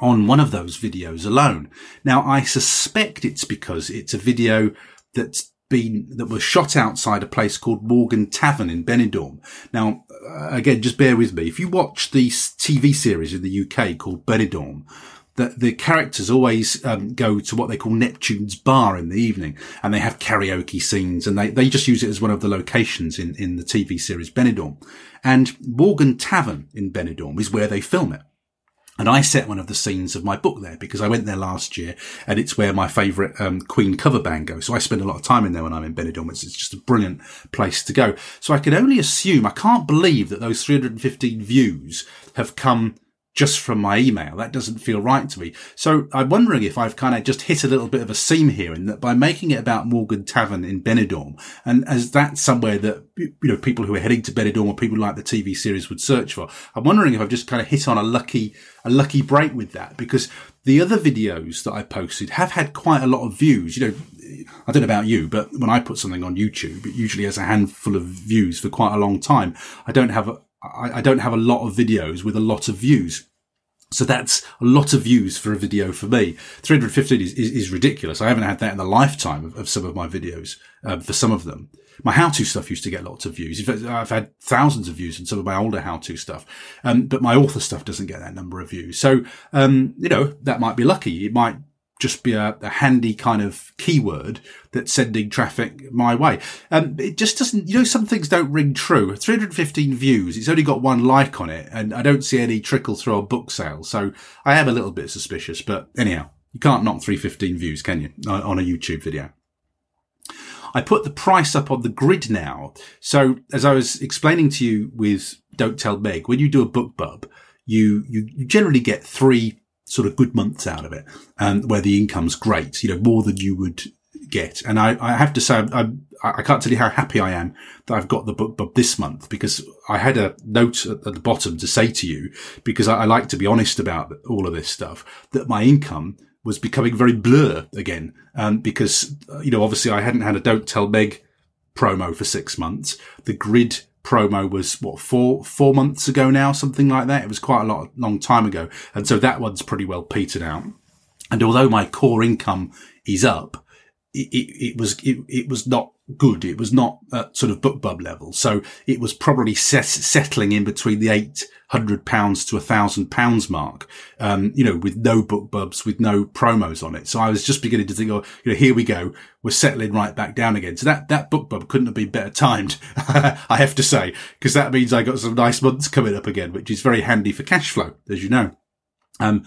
on one of those videos alone. Now, I suspect it's because it's a video that's been, that was shot outside a place called Morgan Tavern in Benidorm. Now, uh, again, just bear with me. If you watch the TV series in the UK called Benidorm, that the characters always um, go to what they call Neptune's bar in the evening and they have karaoke scenes and they, they just use it as one of the locations in, in the TV series Benidorm. And Morgan Tavern in Benidorm is where they film it. And I set one of the scenes of my book there because I went there last year and it's where my favourite um, Queen cover band goes. So I spend a lot of time in there when I'm in Benidorm. It's, it's, just a brilliant place to go. So I can only assume, I can't believe that those 315 views have come just from my email. That doesn't feel right to me. So I'm wondering if I've kind of just hit a little bit of a seam here in that by making it about Morgan Tavern in Benidorm, and as that's somewhere that, you know, people who are heading to Benidorm or people like the TV series would search for, I'm wondering if I've just kind of hit on a lucky, a lucky break with that because the other videos that I posted have had quite a lot of views. You know, I don't know about you, but when I put something on YouTube, it usually has a handful of views for quite a long time. I don't have I, I don't have a lot of videos with a lot of views. So that's a lot of views for a video for me. 315 is, is, is ridiculous. I haven't had that in the lifetime of, of some of my videos, uh, for some of them. My how-to stuff used to get lots of views. I've had thousands of views in some of my older how-to stuff. Um, but my author stuff doesn't get that number of views. So, um, you know, that might be lucky. It might just be a, a, handy kind of keyword that's sending traffic my way. Um, it just doesn't, you know, some things don't ring true. 315 views. It's only got one like on it and I don't see any trickle through on book sales. So I am a little bit suspicious, but anyhow, you can't knock 315 views, can you? On a YouTube video. I put the price up on the grid now. So as I was explaining to you with Don't Tell Meg, when you do a BookBub, you, you generally get three sort of good months out of it, um, where the income's great, you know, more than you would get. And I, I have to say, I, I can't tell you how happy I am that I've got the book this month because I had a note at, the bottom to say to you, because I, I like to be honest about all of this stuff, that my income was becoming very blur again. Um, because, you know, obviously I hadn't had a Don't Tell Meg promo for six months. The grid promo was what four four months ago now, something like that. It was quite a lot long time ago, and so that one's pretty well petered out. And although my core income is up, it, it, it was it, it was not good. It was not at sort of BookBub level. So it was probably set, settling in between the eight hundred pounds to a thousand pounds mark. Um, you know, with no BookBubs, with no promos on it. So I was just beginning to think, oh, you know, here we go. We're settling right back down again. So that, that BookBub couldn't have been better timed. I have to say, because that means I got some nice months coming up again, which is very handy for cash flow, as you know. Um,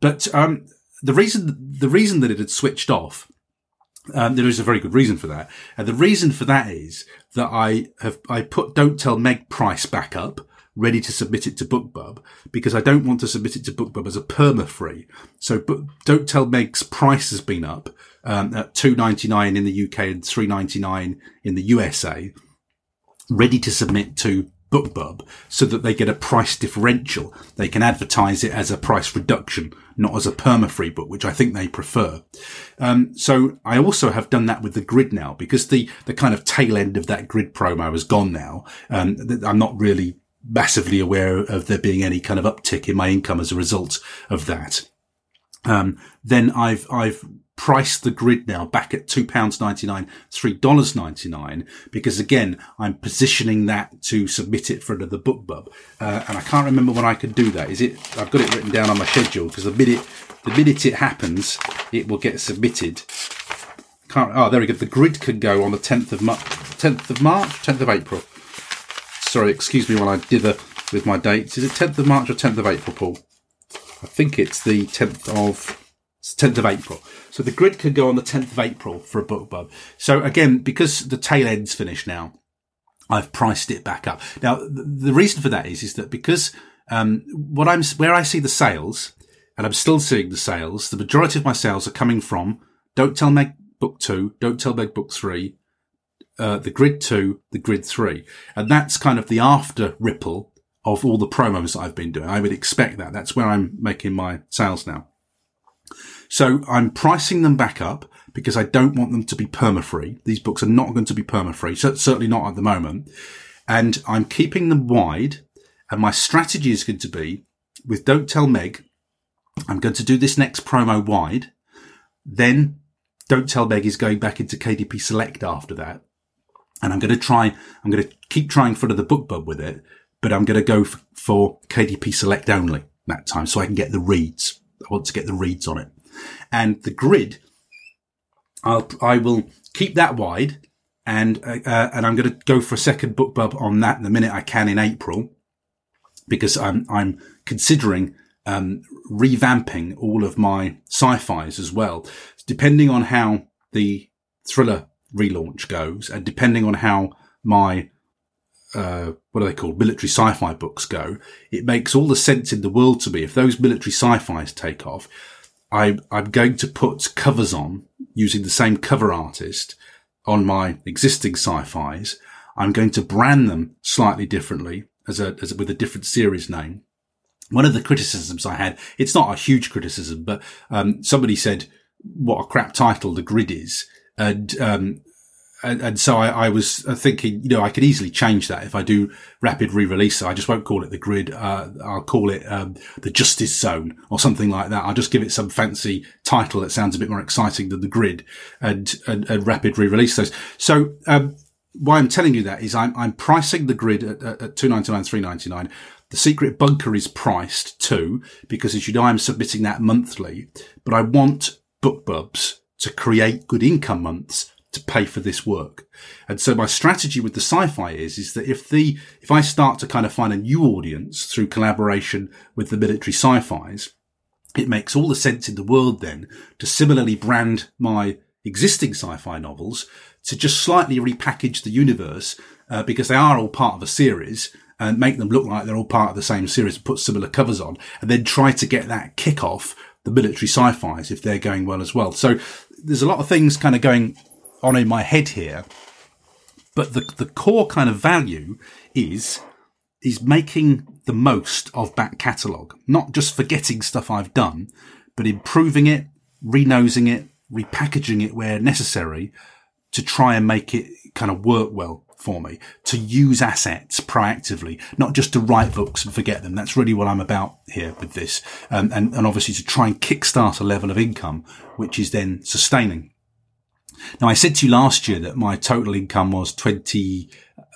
but, um, the reason, the reason that it had switched off um, there is a very good reason for that. And the reason for that is that I have, I put Don't Tell Meg price back up, ready to submit it to BookBub because I don't want to submit it to BookBub as a perma free. So but Don't Tell Meg's price has been up, um, at 2.99 in the UK and 3.99 in the USA, ready to submit to BookBub so that they get a price differential. They can advertise it as a price reduction, not as a perma-free book, which I think they prefer. Um, so I also have done that with the grid now because the, the kind of tail end of that grid promo has gone now. Um, I'm not really massively aware of there being any kind of uptick in my income as a result of that. Um, then I've, I've price the grid now back at £2.99, $3.99, because again, I'm positioning that to submit it for another BookBub. Uh, and I can't remember when I could do that. Is it, I've got it written down on my schedule because the minute, the minute it happens, it will get submitted. Can't, oh, there we go. The grid can go on the 10th of, Mar- 10th of March, 10th of April. Sorry, excuse me while I dither with my dates. Is it 10th of March or 10th of April, Paul? I think it's the 10th of 10th of April. So the grid could go on the 10th of April for a book BookBub. So again, because the tail end's finished now, I've priced it back up. Now, the reason for that is, is that because, um, what I'm, where I see the sales, and I'm still seeing the sales, the majority of my sales are coming from Don't Tell Meg Book 2, Don't Tell Meg Book 3, uh, the Grid 2, the Grid 3. And that's kind of the after ripple of all the promos that I've been doing. I would expect that. That's where I'm making my sales now. So I'm pricing them back up because I don't want them to be perma-free. These books are not going to be perma-free, so certainly not at the moment. And I'm keeping them wide. And my strategy is going to be with Don't Tell Meg, I'm going to do this next promo wide. Then Don't Tell Meg is going back into KDP Select after that. And I'm going to try, I'm going to keep trying for the BookBub with it, but I'm going to go for KDP Select only that time so I can get the reads I want to get the reads on it. And the grid, I'll, I will keep that wide and, uh, uh and I'm going to go for a second BookBub on that the minute I can in April because I'm, I'm considering, um, revamping all of my sci-fis as well, depending on how the thriller relaunch goes and depending on how my uh, what are they called? Military sci-fi books go. It makes all the sense in the world to me. If those military sci-fis take off, I, I'm going to put covers on using the same cover artist on my existing sci-fis. I'm going to brand them slightly differently as a, as a, with a different series name. One of the criticisms I had, it's not a huge criticism, but, um, somebody said what a crap title the grid is. And, um, and, and so I, I, was thinking, you know, I could easily change that if I do rapid re-release. I just won't call it the grid. Uh, I'll call it um, the Justice Zone or something like that. I'll just give it some fancy title that sounds a bit more exciting than the grid, and and, and rapid re-release those. So um, why I'm telling you that is I'm I'm pricing the grid at, at two ninety nine, three ninety nine. The secret bunker is priced too because, as you know, I'm submitting that monthly. But I want BookBubs to create good income months to pay for this work. And so my strategy with the sci-fi is, is that if the, if I start to kind of find a new audience through collaboration with the military sci-fis, it makes all the sense in the world then to similarly brand my existing sci-fi novels to just slightly repackage the universe, uh, because they are all part of a series and make them look like they're all part of the same series and put similar covers on and then try to get that kick off the military sci-fis if they're going well as well. So there's a lot of things kind of going on in my head here. But the, the core kind of value is, is making the most of back catalogue, not just forgetting stuff I've done, but improving it, renosing it, repackaging it where necessary to try and make it kind of work well for me, to use assets proactively, not just to write books and forget them. That's really what I'm about here with this. Um, and, and obviously to try and kickstart a level of income, which is then sustaining. Now, I said to you last year that my total income was twenty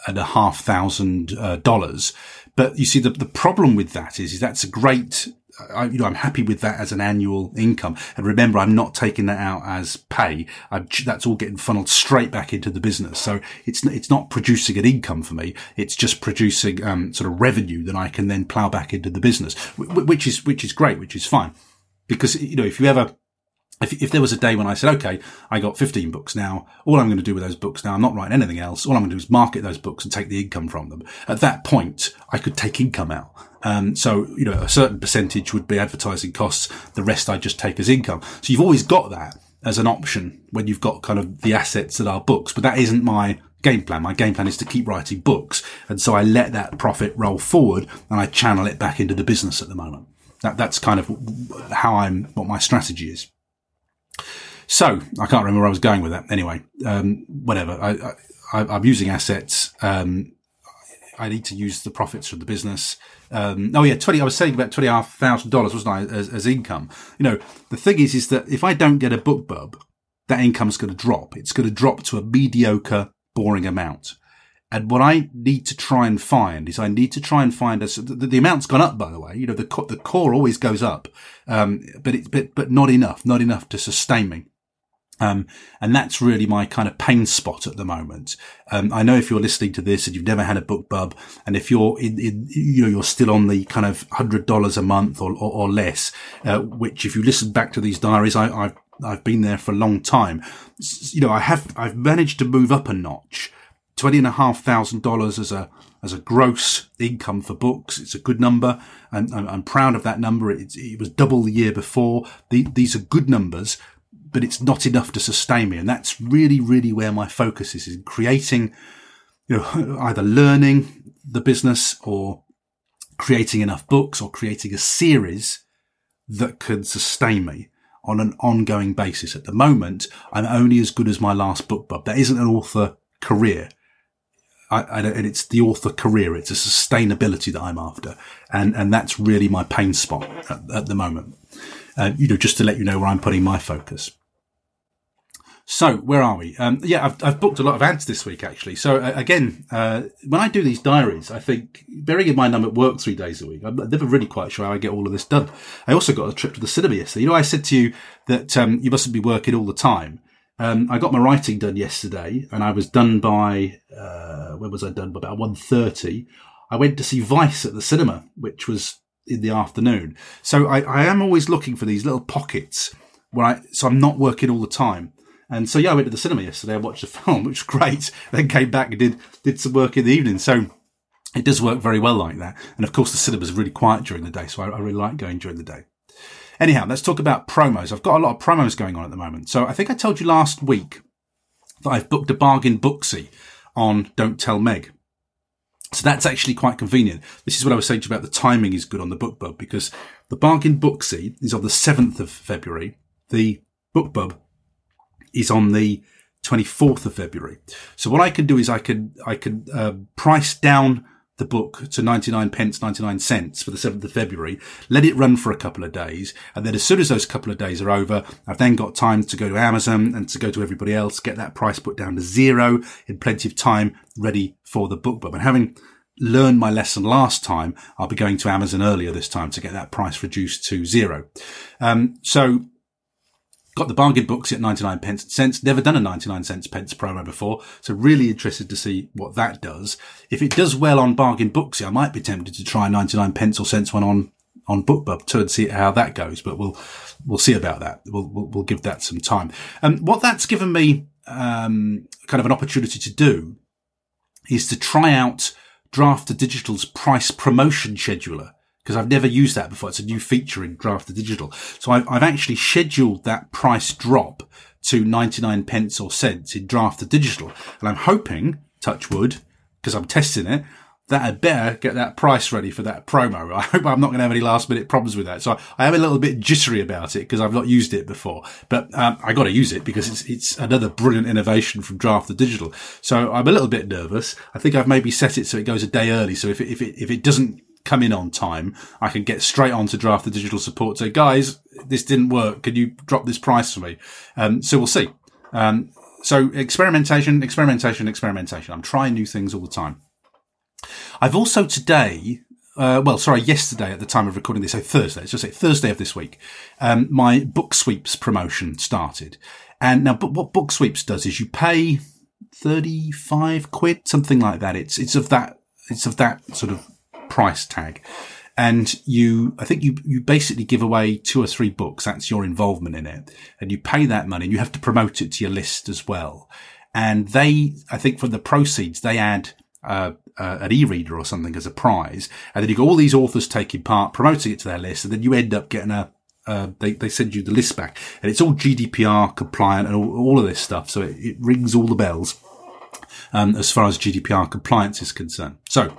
and a half thousand uh, dollars. But you see, the, the problem with that is, is that's a great, I, you know, I'm happy with that as an annual income. And remember, I'm not taking that out as pay. I'm, that's all getting funneled straight back into the business. So it's, it's not producing an income for me. It's just producing, um, sort of revenue that I can then plow back into the business, which is, which is great, which is fine. Because, you know, if you ever, if, if there was a day when I said, okay, I got 15 books now, all I'm going to do with those books now, I'm not writing anything else. All I'm going to do is market those books and take the income from them. At that point, I could take income out. Um, so, you know, a certain percentage would be advertising costs. The rest I just take as income. So you've always got that as an option when you've got kind of the assets that are books, but that isn't my game plan. My game plan is to keep writing books. And so I let that profit roll forward and I channel it back into the business at the moment. That, that's kind of how I'm, what my strategy is. So I can't remember where I was going with that. Anyway, um, whatever. I, I, am using assets. Um, I need to use the profits from the business. Um, oh yeah, twenty. I was saying about twenty half thousand dollars, wasn't I, as, as, income? You know, the thing is, is that if I don't get a BookBub, that income's going to drop. It's going to drop to a mediocre, boring amount. And what I need to try and find is I need to try and find us. The, the, amount's gone up, by the way. You know, the the core always goes up, um, but it, but but not enough, not enough to sustain me. Um, and that's really my kind of pain spot at the moment. Um, I know if you're listening to this and you've never had a BookBub, and if you're in, in you know, you're still on the kind of hundred dollars a month or, or, or less, uh, which if you listen back to these diaries, I, I've, I've been there for a long time. You know, I have, I've managed to move up a notch twenty and a half thousand dollars as a as a gross income for books. It's a good number, and I'm, I'm proud of that number. It, it, was double the year before. The, these are good numbers, but it's not enough to sustain me, and that's really, really where my focus is in creating, you know, either learning the business or creating enough books or creating a series that can sustain me on an ongoing basis. At the moment, I'm only as good as my last BookBub. That isn't an author career. I, I, and it's the author career. It's a sustainability that I'm after. And, and that's really my pain spot at, at the moment. Uh, you know, just to let you know where I'm putting my focus. So where are we? Um, yeah, I've, I've booked a lot of ads this week actually. So uh, again, uh, when I do these diaries, I think bearing in mind I'm at work three days a week, I'm never really quite sure how I get all of this done. I also got a trip to the cinema yesterday. You know, I said to you that um, you mustn't be working all the time. Um, I got my writing done yesterday, and I was done by uh, when was I done? By about one thirty. I went to see Vice at the cinema, which was in the afternoon. So I, I am always looking for these little pockets where I, so I'm not working all the time. And so yeah, I went to the cinema yesterday. I watched a film, which was great. Then came back and did did some work in the evening. So it does work very well like that. And of course, the cinema is really quiet during the day, so I, I really like going during the day. Anyhow, let's talk about promos. I've got a lot of promos going on at the moment. So I think I told you last week that I've booked a bargain booksy on Don't Tell Meg. So that's actually quite convenient. This is what I was saying to you about the timing is good on the BookBub because the bargain booksy is on the 7th of February. The BookBub is on the 24th of February. So what I can do is I can, I can, uh, price down the book to 99 pence, 99 cents for the 7th of February, let it run for a couple of days. And then as soon as those couple of days are over, I've then got time to go to Amazon and to go to everybody else, get that price put down to zero in plenty of time ready for the book BookBub. And having learned my lesson last time, I'll be going to Amazon earlier this time to get that price reduced to zero. Um, so Got the bargain books at 99 pence cents. Never done a 99 cents pence promo before. So really interested to see what that does. If it does well on bargain books, I might be tempted to try 99 pence or cents one on, on BookBub too and see how that goes. But we'll, we'll see about that. We'll, we'll, we'll give that some time. And um, what that's given me, um, kind of an opportunity to do is to try out Draft2Digital's price promotion scheduler because I've never used that before. It's a new feature in Draft2Digital. So I've, I've actually scheduled that price drop to 99 pence or cents in Draft2Digital. And I'm hoping, touch wood, because I'm testing it, that I'd better get that price ready for that promo. I hope I'm not going to have any last minute problems with that. So I am a little bit jittery about it because I've not used it before, but um, I got to use it because it's, it's another brilliant innovation from Draft2Digital. So I'm a little bit nervous. I think I've maybe set it so it goes a day early. So if it, if it, if it doesn't come in on time, I can get straight on to Draft2Digital support. So guys, this didn't work. Can you drop this price for me? Um, so we'll see. Um, so experimentation, experimentation, experimentation. I'm trying new things all the time. I've also today, uh, well, sorry, yesterday at the time of recording this, so Thursday, let's just say Thursday of this week, um, my BookSweeps promotion started. And now, but what BookSweeps does is you pay 35 quid, something like that. It's, it's of that, it's of that sort of price tag. And you, I think you, you basically give away two or three books. That's your involvement in it. And you pay that money and you have to promote it to your list as well. And they, I think from the proceeds, they add, uh, uh, an e-reader or something as a prize. And then you got all these authors taking part, promoting it to their list. And then you end up getting a, uh, they, they send you the list back and it's all GDPR compliant and all, all of this stuff. So it, it rings all the bells, um, as far as GDPR compliance is concerned. So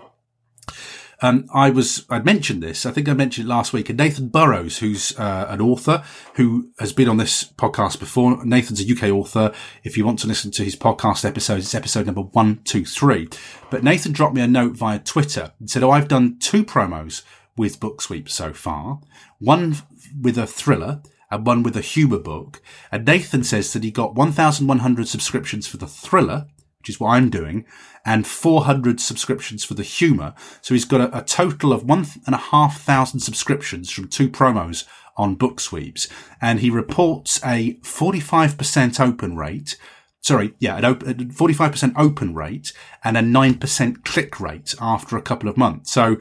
um, I was, I'd mentioned this, I think I mentioned it last week, and Nathan Burrows, who's uh, an author who has been on this podcast before. Nathan's a UK author. If you want to listen to his podcast episodes, it's episode number one, two, three. But Nathan dropped me a note via Twitter and said, Oh, I've done two promos with Book BookSweep so far. One with a thriller and one with a humour book. And Nathan says that he got 1,100 subscriptions for the thriller, which is what I'm doing, and 400 subscriptions for the humour. So he's got a, a total of one and a half thousand subscriptions from two promos on BookSweeps. And he reports a 45% open rate. Sorry, yeah, an open, 45% open rate and a 9% click rate after a couple of months. So,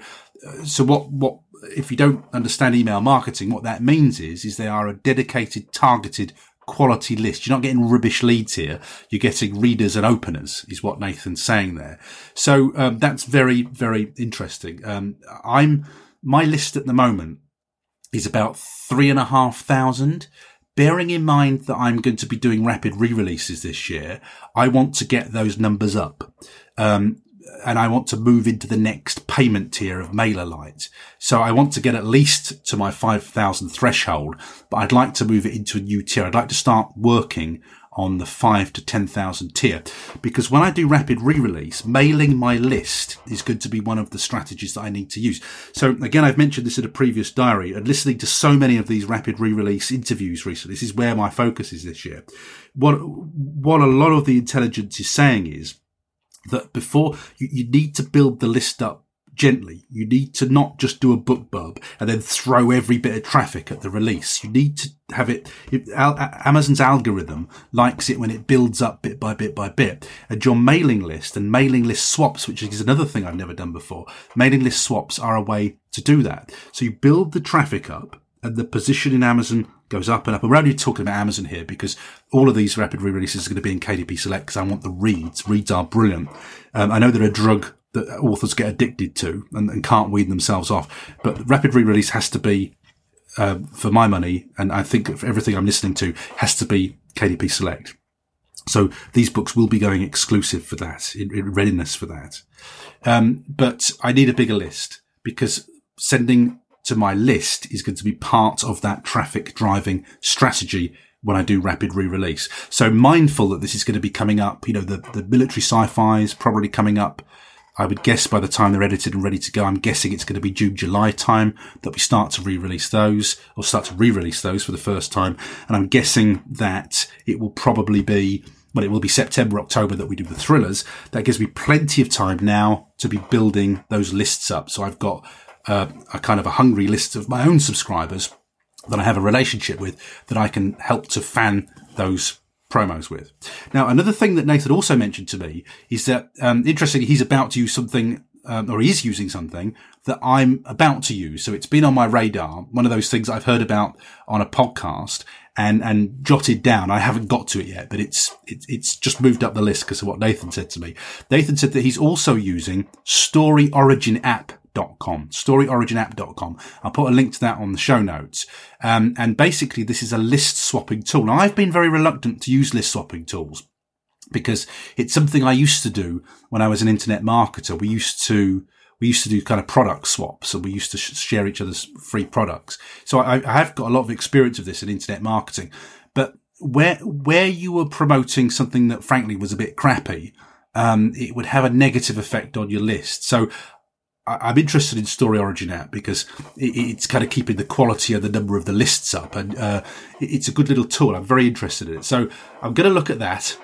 uh, so what, what, if you don't understand email marketing, what that means is, is they are a dedicated, targeted quality list. You're not getting rubbish leads here. You're getting readers and openers is what Nathan's saying there. So, um, that's very, very interesting. Um, I'm, my list at the moment is about three and a half thousand. Bearing in mind that I'm going to be doing rapid re-releases this year, I want to get those numbers up. Um, and I want to move into the next payment tier of mailer MailerLite. So I want to get at least to my 5,000 threshold, but I'd like to move it into a new tier. I'd like to start working on the five to 10,000 tier. Because when I do rapid re-release, mailing my list is going to be one of the strategies that I need to use. So again, I've mentioned this in a previous diary and listening to so many of these rapid re-release interviews recently. This is where my focus is this year. What, what a lot of the intelligence is saying is that before you, you need to build the list up gently. You need to not just do a book BookBub and then throw every bit of traffic at the release. You need to have it, it Amazon's algorithm likes it when it builds up bit by bit by bit. And your mailing list and mailing list swaps, which is another thing I've never done before. Mailing list swaps are a way to do that. So you build the traffic up and the position in Amazon goes up and up. And we're only talking about Amazon here because all of these rapid re-releases are going to be in KDP Select because I want the reads. Reads are brilliant. Um, I know they're a drug that authors get addicted to and, and can't wean themselves off. But rapid re-release has to be, uh, for my money, and I think for everything I'm listening to, has to be KDP Select. So these books will be going exclusive for that, in, in readiness for that. Um, but I need a bigger list because sending to my list is going to be part of that traffic driving strategy when I do rapid re-release. So mindful that this is going to be coming up, you know, the, the military sci-fi is probably coming up I would guess by the time they're edited and ready to go, I'm guessing it's going to be June, July time that we start to re-release those or start to re-release those for the first time. And I'm guessing that it will probably be, well, it will be September, October that we do the thrillers. That gives me plenty of time now to be building those lists up. So I've got uh, a kind of a hungry list of my own subscribers that I have a relationship with that I can help to fan those promos with. Now, another thing that Nathan also mentioned to me is that, um, interestingly, he's about to use something, um, or he's using something that I'm about to use. So it's been on my radar. One of those things I've heard about on a podcast and, and jotted down. I haven't got to it yet, but it's, it, it's just moved up the list because of what Nathan said to me. Nathan said that he's also using StoryOrigin app storyoriginapp.com, storyoriginapp.com. I'll put a link to that on the show notes. Um, and basically this is a list swapping tool. Now I've been very reluctant to use list swapping tools because it's something I used to do when I was an internet marketer. We used to, we used to do kind of product swaps and we used to sh- share each other's free products. So I, I have got a lot of experience of this in internet marketing, but where, where you were promoting something that frankly was a bit crappy, um, it would have a negative effect on your list. So I'm interested in StoryOrigin app because it's kind of keeping the quality of the number of the lists up, and uh, it's a good little tool. I'm very interested in it, so I'm going to look at that,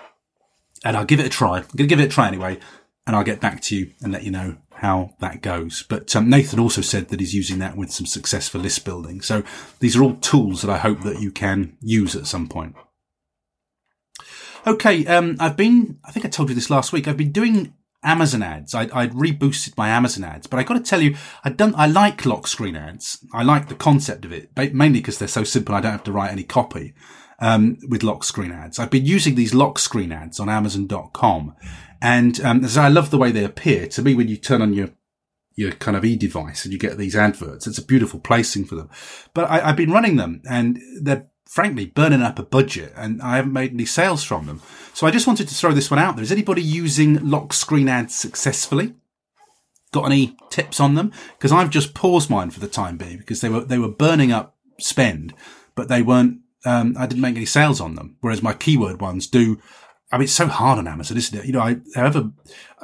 and I'll give it a try. I'm going to give it a try anyway, and I'll get back to you and let you know how that goes. But um, Nathan also said that he's using that with some success for list building. So these are all tools that I hope that you can use at some point. Okay, um, I've been, I think I told you this last week, I've been doing Amazon ads. I, I'd reboosted my Amazon ads, but I got to tell you, I don't, I like lock screen ads. I like the concept of it, mainly because they're so simple. I don't have to write any copy, um, with lock screen ads. I've been using these lock screen ads on Amazon.com. And, um, as I love the way they appear to me when you turn on your, your kind of e-device and you get these adverts. It's a beautiful placing for them, but I, I've been running them and they're frankly burning up a budget and I haven't made any sales from them. So I just wanted to throw this one out there. Is anybody using lock screen ads successfully? Got any tips on them? Because I've just paused mine for the time being because they were, they were burning up spend, but they weren't, um, I didn't make any sales on them. Whereas my keyword ones do. I mean, it's so hard on Amazon, isn't it? You know, I, however,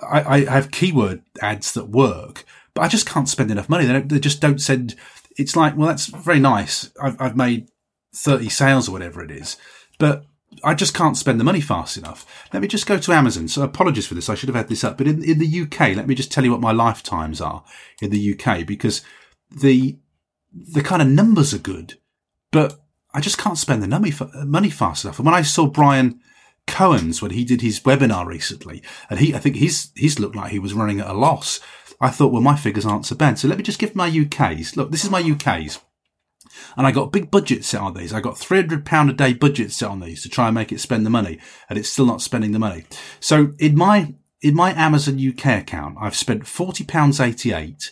I, I have keyword ads that work, but I just can't spend enough money. They, they just don't send. It's like, well, that's very nice. I've, I've made 30 sales or whatever it is. But I just can't spend the money fast enough. Let me just go to Amazon. So apologies for this. I should have had this up. But in, in the UK, let me just tell you what my lifetimes are in the UK because the, the kind of numbers are good, but I just can't spend the money, money fast enough. And when I saw Bryan Cohen's when he did his webinar recently, and he, I think he's, he's looked like he was running at a loss. I thought, well, my figures aren't so bad. So let me just give my UKs. Look, this is my UKs. And I got big budgets set on these. I got £300 a day budget set on these to try and make it spend the money. And it's still not spending the money. So in my, in my Amazon UK account, I've spent £40.88.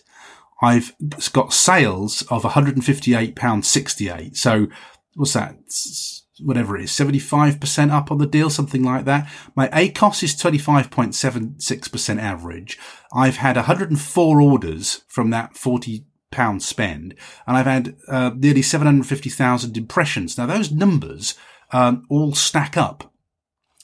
I've got sales of £158.68. So what's that? Whatever it is, 75% up on the deal, something like that. My ACOS is 25.76% average. I've had 104 orders from that 40 pound spend, and I've had uh, nearly 750,000 impressions. Now those numbers um, all stack up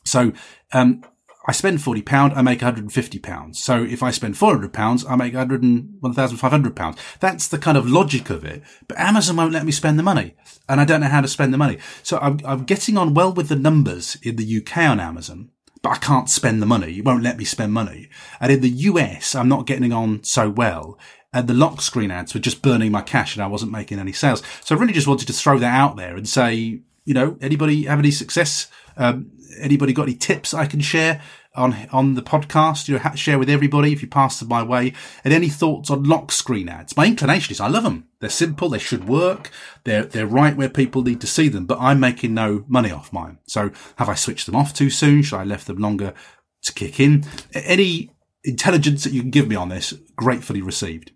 So, um, I spend forty pound, I make one hundred and fifty pounds. So if I spend four hundred pounds, I make hundred and one thousand five hundred pounds. That's the kind of logic of it. But Amazon won't let me spend the money, and I don't know how to spend the money. So I'm, I'm getting on well with the numbers in the UK on Amazon, but I can't spend the money. It won't let me spend money. And in the US, I'm not getting on so well. And the lock screen ads were just burning my cash, and I wasn't making any sales. So I really just wanted to throw that out there and say, you know, anybody have any success? Um, anybody got any tips I can share on on the podcast? You know, share with everybody if you pass them my way. And any thoughts on lock screen ads? My inclination is I love them. They're simple. They should work. They're they're right where people need to see them. But I'm making no money off mine. So have I switched them off too soon? Should I left them longer to kick in? Any intelligence that you can give me on this, gratefully received.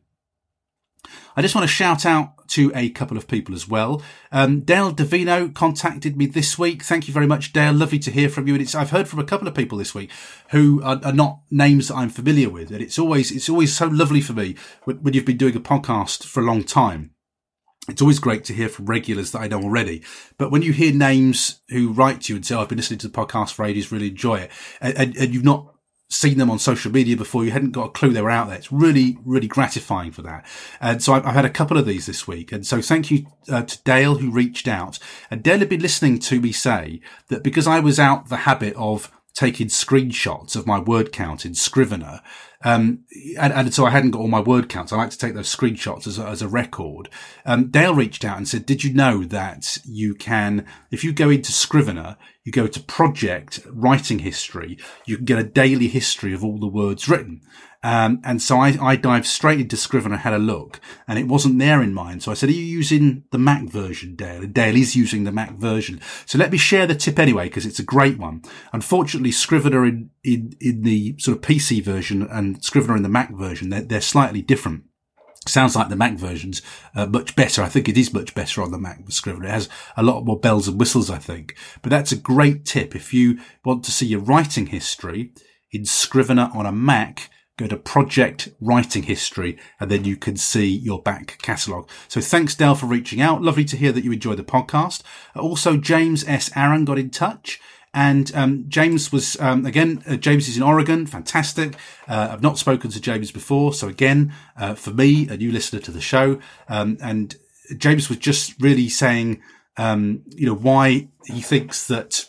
I just want to shout out to a couple of people as well. Um, Dale Davino contacted me this week. Thank you very much, Dale. Lovely to hear from you. And it's, I've heard from a couple of people this week who are, are not names that I'm familiar with. And it's always, it's always so lovely for me when, when you've been doing a podcast for a long time it's always great to hear from regulars that I know already. But when you hear names who write to you and say, oh, I've been listening to the podcast for ages, really enjoy it, and, and, and, you've not seen them on social media before. You hadn't got a clue they were out there. It's really, really gratifying for that. And so I've, I've had a couple of these this week. And so thank you uh, to Dale who reached out. And Dale had been listening to me say that because I was out the habit of taking screenshots of my word count in Scrivener. Um, and, and, so I hadn't got all my word counts. I like to take those screenshots as a, as a record. Um, Dale reached out and said, did you know that you can, if you go into Scrivener, you go to project writing history, you can get a daily history of all the words written. Um, and so I, I dived straight into Scrivener, had a look, and it wasn't there in mine. So I said, are you using the Mac version, Dale? And Dale is using the Mac version. So let me share the tip anyway, because it's a great one. Unfortunately, Scrivener in, in, in the sort of PC version and Scrivener in the Mac version, they're, they're slightly different. Sounds like the Mac version's uh, much better. I think it is much better on the Mac with Scrivener. It has a lot more bells and whistles, I think. But that's a great tip. If you want to see your writing history in Scrivener on a Mac, go to project writing history and then you can see your back catalogue. So thanks Dale for reaching out. Lovely to hear that you enjoy the podcast. Also, James S. Aaron got in touch. And um, James was um, again. Uh, James is in Oregon. Fantastic. Uh, I've not spoken to James before, so again, uh, for me, a new listener to the show, um, and James was just really saying, um, you know, why he thinks that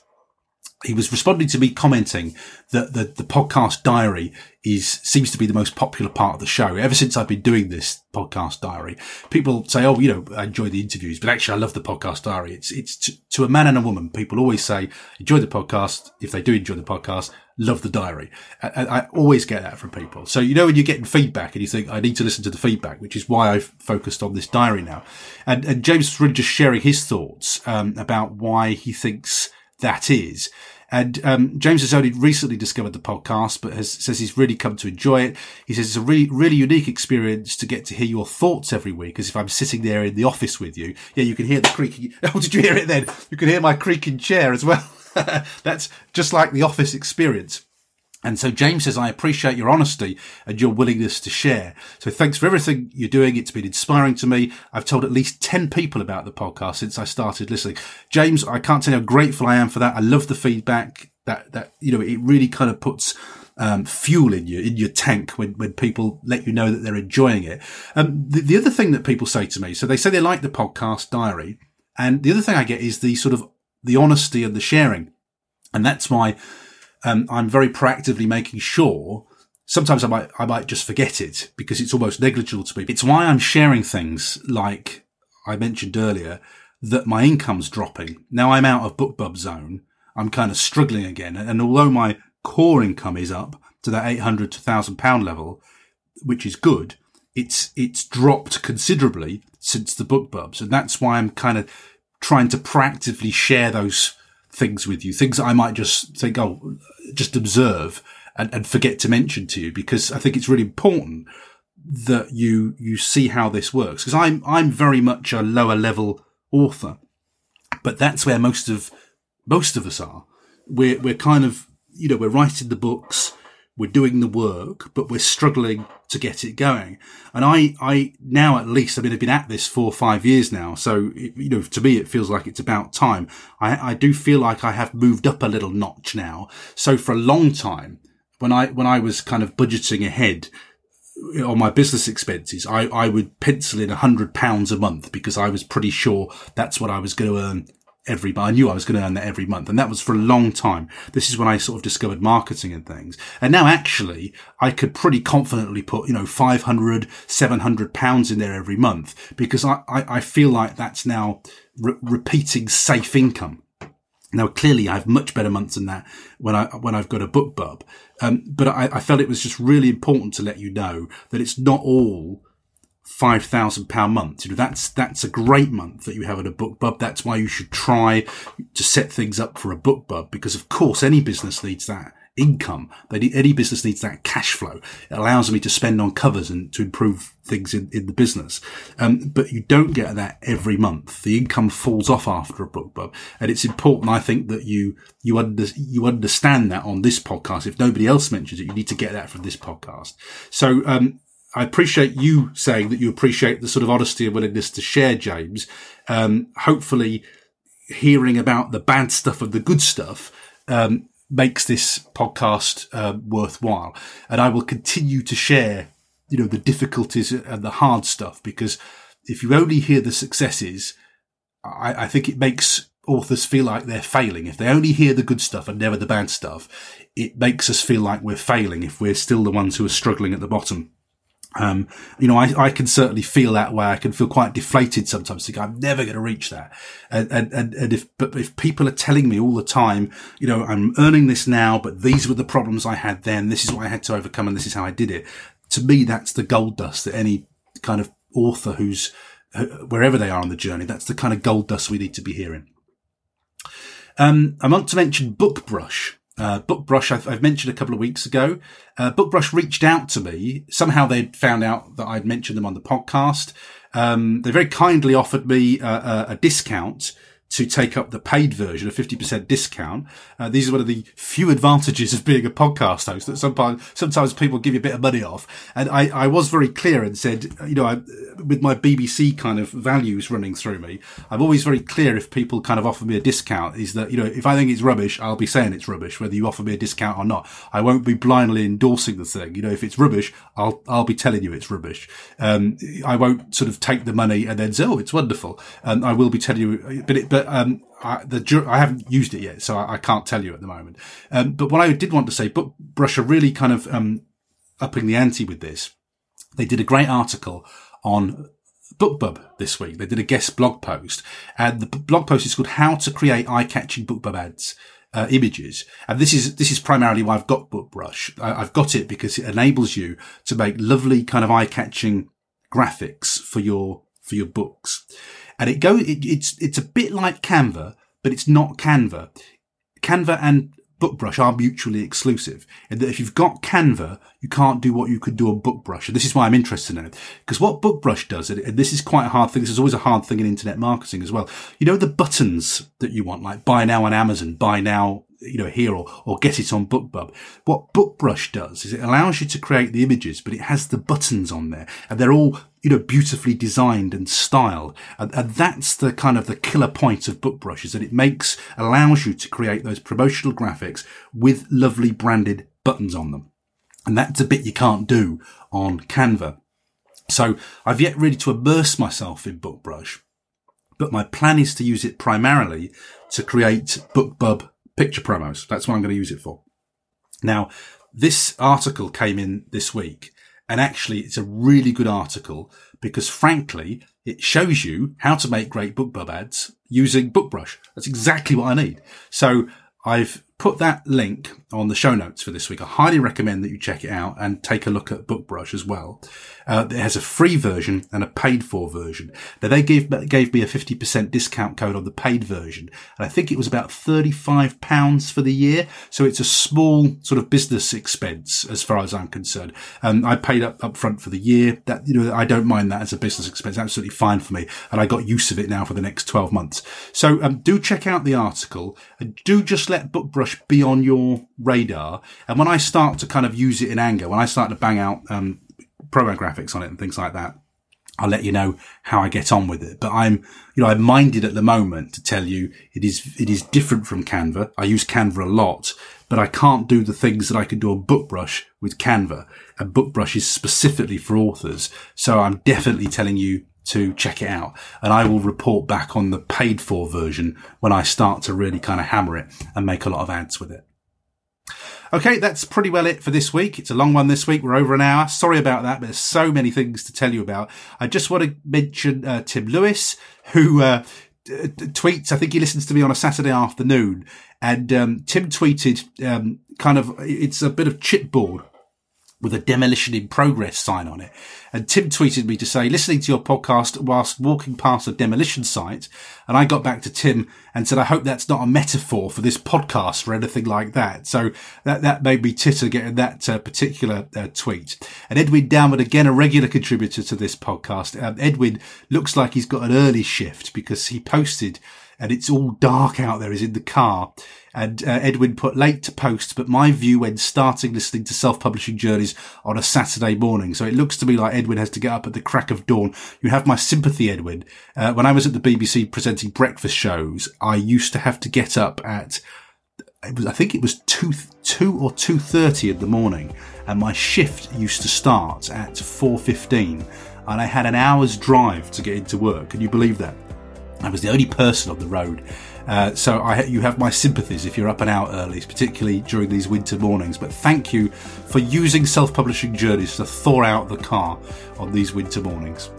he was responding to me commenting that the, the podcast diary is seems to be the most popular part of the show. Ever since I've been doing this podcast diary, people say, "Oh, you know, I enjoy the interviews, but actually, I love the podcast diary." It's it's to, to a man and a woman. People always say, "Enjoy the podcast." If they do enjoy the podcast, love the diary. I, I always get that from people. So you know when you're getting feedback and you think, "I need to listen to the feedback," which is why I've focused on this diary now. And, and James was really just sharing his thoughts um, about why he thinks that is. And um, James has only recently discovered the podcast, but has, says he's really come to enjoy it. He says it's a really, really unique experience to get to hear your thoughts every week, as if I'm sitting there in the office with you. Yeah, you can hear the creaking. Oh, did you hear it then? You can hear my creaking chair as well. That's just like the office experience. And so James says, I appreciate your honesty and your willingness to share. So thanks for everything you're doing. It's been inspiring to me. I've told at least 10 people about the podcast since I started listening. James, I can't tell you how grateful I am for that. I love the feedback that, that, you know, it really kind of puts, um, fuel in you, in your tank when, when people let you know that they're enjoying it. Um, the, the other thing that people say to me, so they say they like the podcast diary. And the other thing I get is the sort of the honesty and the sharing. And that's why um, I'm very proactively making sure. Sometimes I might, I might just forget it because it's almost negligible to me. It's why I'm sharing things like I mentioned earlier that my income's dropping. Now I'm out of BookBub zone. I'm kind of struggling again. And although my core income is up to that 800 to 1000 pound level, which is good, it's, it's dropped considerably since the BookBubs. And that's why I'm kind of trying to proactively share those things with you, things I might just think, oh, just observe and, and forget to mention to you because I think it's really important that you, you see how this works. Cause I'm, I'm very much a lower level author, but that's where most of, most of us are. We're, we're kind of, you know, we're writing the books. we're doing the work, but we're struggling to get it going. And I, I now at least, I mean, I've been at this four or five years now. So, you know, to me, it feels like it's about time. I, I do feel like I have moved up a little notch now. So for a long time, when I, when I was kind of budgeting ahead, uh, on my business expenses, I, I would pencil in a hundred pounds a month because I was pretty sure that's what I was going to earn every month. I knew I was going to earn that every month. And that was for a long time. This is when I sort of discovered marketing and things. And now actually I could pretty confidently put, you know, 500, 700 pounds in there every month because I, I, I feel like that's now re- repeating safe income. Now, clearly, I have much better months than that when I when I've got a BookBub. Um, but I, I, felt it was just really important to let you know that it's not all five thousand pound month. You know, that's that's a great month that you have at a book BookBub. That's why you should try to set things up for a book BookBub because, of course, any business needs that income. any business needs that cash flow. It allows me to spend on covers and to improve things in, in the business. Um, but you don't get that every month. The income falls off after a book BookBub. And it's important, I think, that you, you under, you understand that on this podcast. If nobody else mentions it, you need to get that from this podcast. So, um, I appreciate you saying that you appreciate the sort of honesty and willingness to share, James. Um, hopefully hearing about the bad stuff and the good stuff, um, makes this podcast uh, worthwhile. And I will continue to share, you know, the difficulties and the hard stuff because if you only hear the successes, I, I think it makes authors feel like they're failing. If they only hear the good stuff and never the bad stuff, it makes us feel like we're failing if we're still the ones who are struggling at the bottom. Um, you know, I, I can certainly feel that way. I can feel quite deflated sometimes. Think I'm never going to reach that. And, and, and, if, but if people are telling me all the time, you know, I'm earning this now, but these were the problems I had then. This is what I had to overcome and this is how I did it. To me, that's the gold dust that any kind of author who's, wherever they are on the journey, that's the kind of gold dust we need to be hearing. Um, I want to mention Bookbrush. Uh, Bookbrush, I've, I've, mentioned a couple of weeks ago. Uh, Bookbrush reached out to me. Somehow they'd found out that I'd mentioned them on the podcast. Um, they very kindly offered me a, a discount to take up the paid version, a 50% discount. Uh, these are one of the few advantages of being a podcast host that sometimes, sometimes people give you a bit of money off. And I, I was very clear and said, you know, I, with my BBC kind of values running through me, I'm always very clear if people kind of offer me a discount is that, you know, if I think it's rubbish, I'll be saying it's rubbish, whether you offer me a discount or not. I won't be blindly endorsing the thing. You know, if it's rubbish, I'll, I'll be telling you it's rubbish. Um, I won't sort of take the money and then say, oh, it's wonderful. And I will be telling you, but it, but um, I, the I haven't used it yet, so I, I can't tell you at the moment. Um, but what I did want to say, Bookbrush are really kind of um, upping the ante with this. They did a great article on BookBub this week. They did a guest blog post, and the blog post is called "How to Create Eye-Catching BookBub Ads." Uh, images. And this is, this is primarily why I've got BookBrush. I, I've got it because it enables you to make lovely kind of eye-catching graphics for your, for your books and it goes. It, it's it's a bit like Canva, but it's not Canva. Canva and Bookbrush are mutually exclusive. And that if you've got Canva, you can't do what you could do on Bookbrush. And this is why I'm interested in it. Because what Bookbrush does, and this is quite a hard thing, this is always a hard thing in internet marketing as well. You know, the buttons that you want, like buy now on Amazon, buy now you know, here or, or get it on BookBub. What BookBrush does is it allows you to create the images, but it has the buttons on there and they're all, you know, beautifully designed and styled. And, and that's the kind of the killer point of BookBrush is that it makes, allows you to create those promotional graphics with lovely branded buttons on them. And that's a bit you can't do on Canva. So I've yet really to immerse myself in BookBrush, but my plan is to use it primarily to create BookBub picture promos. That's what I'm going to use it for. Now, this article came in this week and actually it's a really good article because frankly, it shows you how to make great BookBub ads using BookBrush. That's exactly what I need. So I've put that link on the show notes for this week. I highly recommend that you check it out and take a look at BookBrush as well. Uh, it has a free version and a paid for version. Now they gave, gave me a 50% discount code on the paid version. And I think it was about 35 pounds for the year. So it's a small sort of business expense as far as I'm concerned. Um, I paid up, up front for the year that, you know, I don't mind that as a business expense. Absolutely fine for me. And I got use of it now for the next 12 months. So, um, do check out the article and do just let BookBrush brush be on your radar. And when I start to kind of use it in anger, when I start to bang out, um, graphics on it and things like that, I'll let you know how I get on with it. But I'm, you know, I'm minded at the moment to tell you it is, it is different from Canva. I use Canva a lot, but I can't do the things that I can do on BookBrush with Canva. And BookBrush is specifically for authors. So I'm definitely telling you to check it out. And I will report back on the paid for version when I start to really kind of hammer it and make a lot of ads with it. Okay, that's pretty well it for this week. It's a long one this week. We're over an hour. Sorry about that, but there's so many things to tell you about. I just want to mention uh, Tim Lewis, who uh, tweets. I think he listens to me on a Saturday afternoon, and um, Tim tweeted um, kind of it's a bit of chipboard with a demolition in progress sign on it. And Tim tweeted me to say, listening to your podcast whilst walking past a demolition site. And I got back to Tim and said, I hope that's not a metaphor for this podcast or anything like that. So that, that made me titter getting that uh, particular uh, tweet. And Edwin Downward, again, a regular contributor to this podcast. Um, Edwin looks like he's got an early shift because he posted and it's all dark out there. He's in the car. And uh, Edwin put late to post, but my view when starting listening to self-publishing journeys on a Saturday morning. So it looks to me like Edwin has to get up at the crack of dawn. You have my sympathy, Edwin. Uh, when I was at the BBC presenting breakfast shows, I used to have to get up at it was, I think it was two, two or two thirty in the morning, and my shift used to start at four fifteen, and I had an hour's drive to get into work. Can you believe that? I was the only person on the road. Uh, so I, you have my sympathies if you're up and out early, particularly during these winter mornings. But thank you for using self-publishing journeys to thaw out the car on these winter mornings.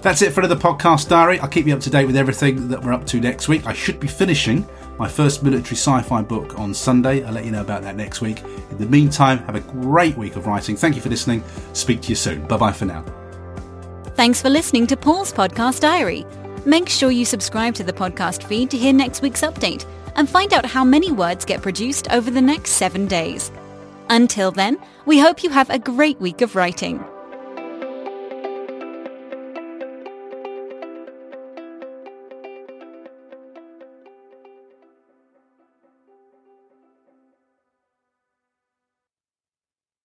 That's it for another podcast diary. I'll keep you up to date with everything that we're up to next week. I should be finishing my first military sci-fi book on Sunday. I'll let you know about that next week. In the meantime, have a great week of writing. Thank you for listening. Speak to you soon. Bye bye for now. Thanks for listening to Paul's Podcast Diary. Make sure you subscribe to the podcast feed to hear next week's update and find out how many words get produced over the next seven days. Until then, we hope you have a great week of writing.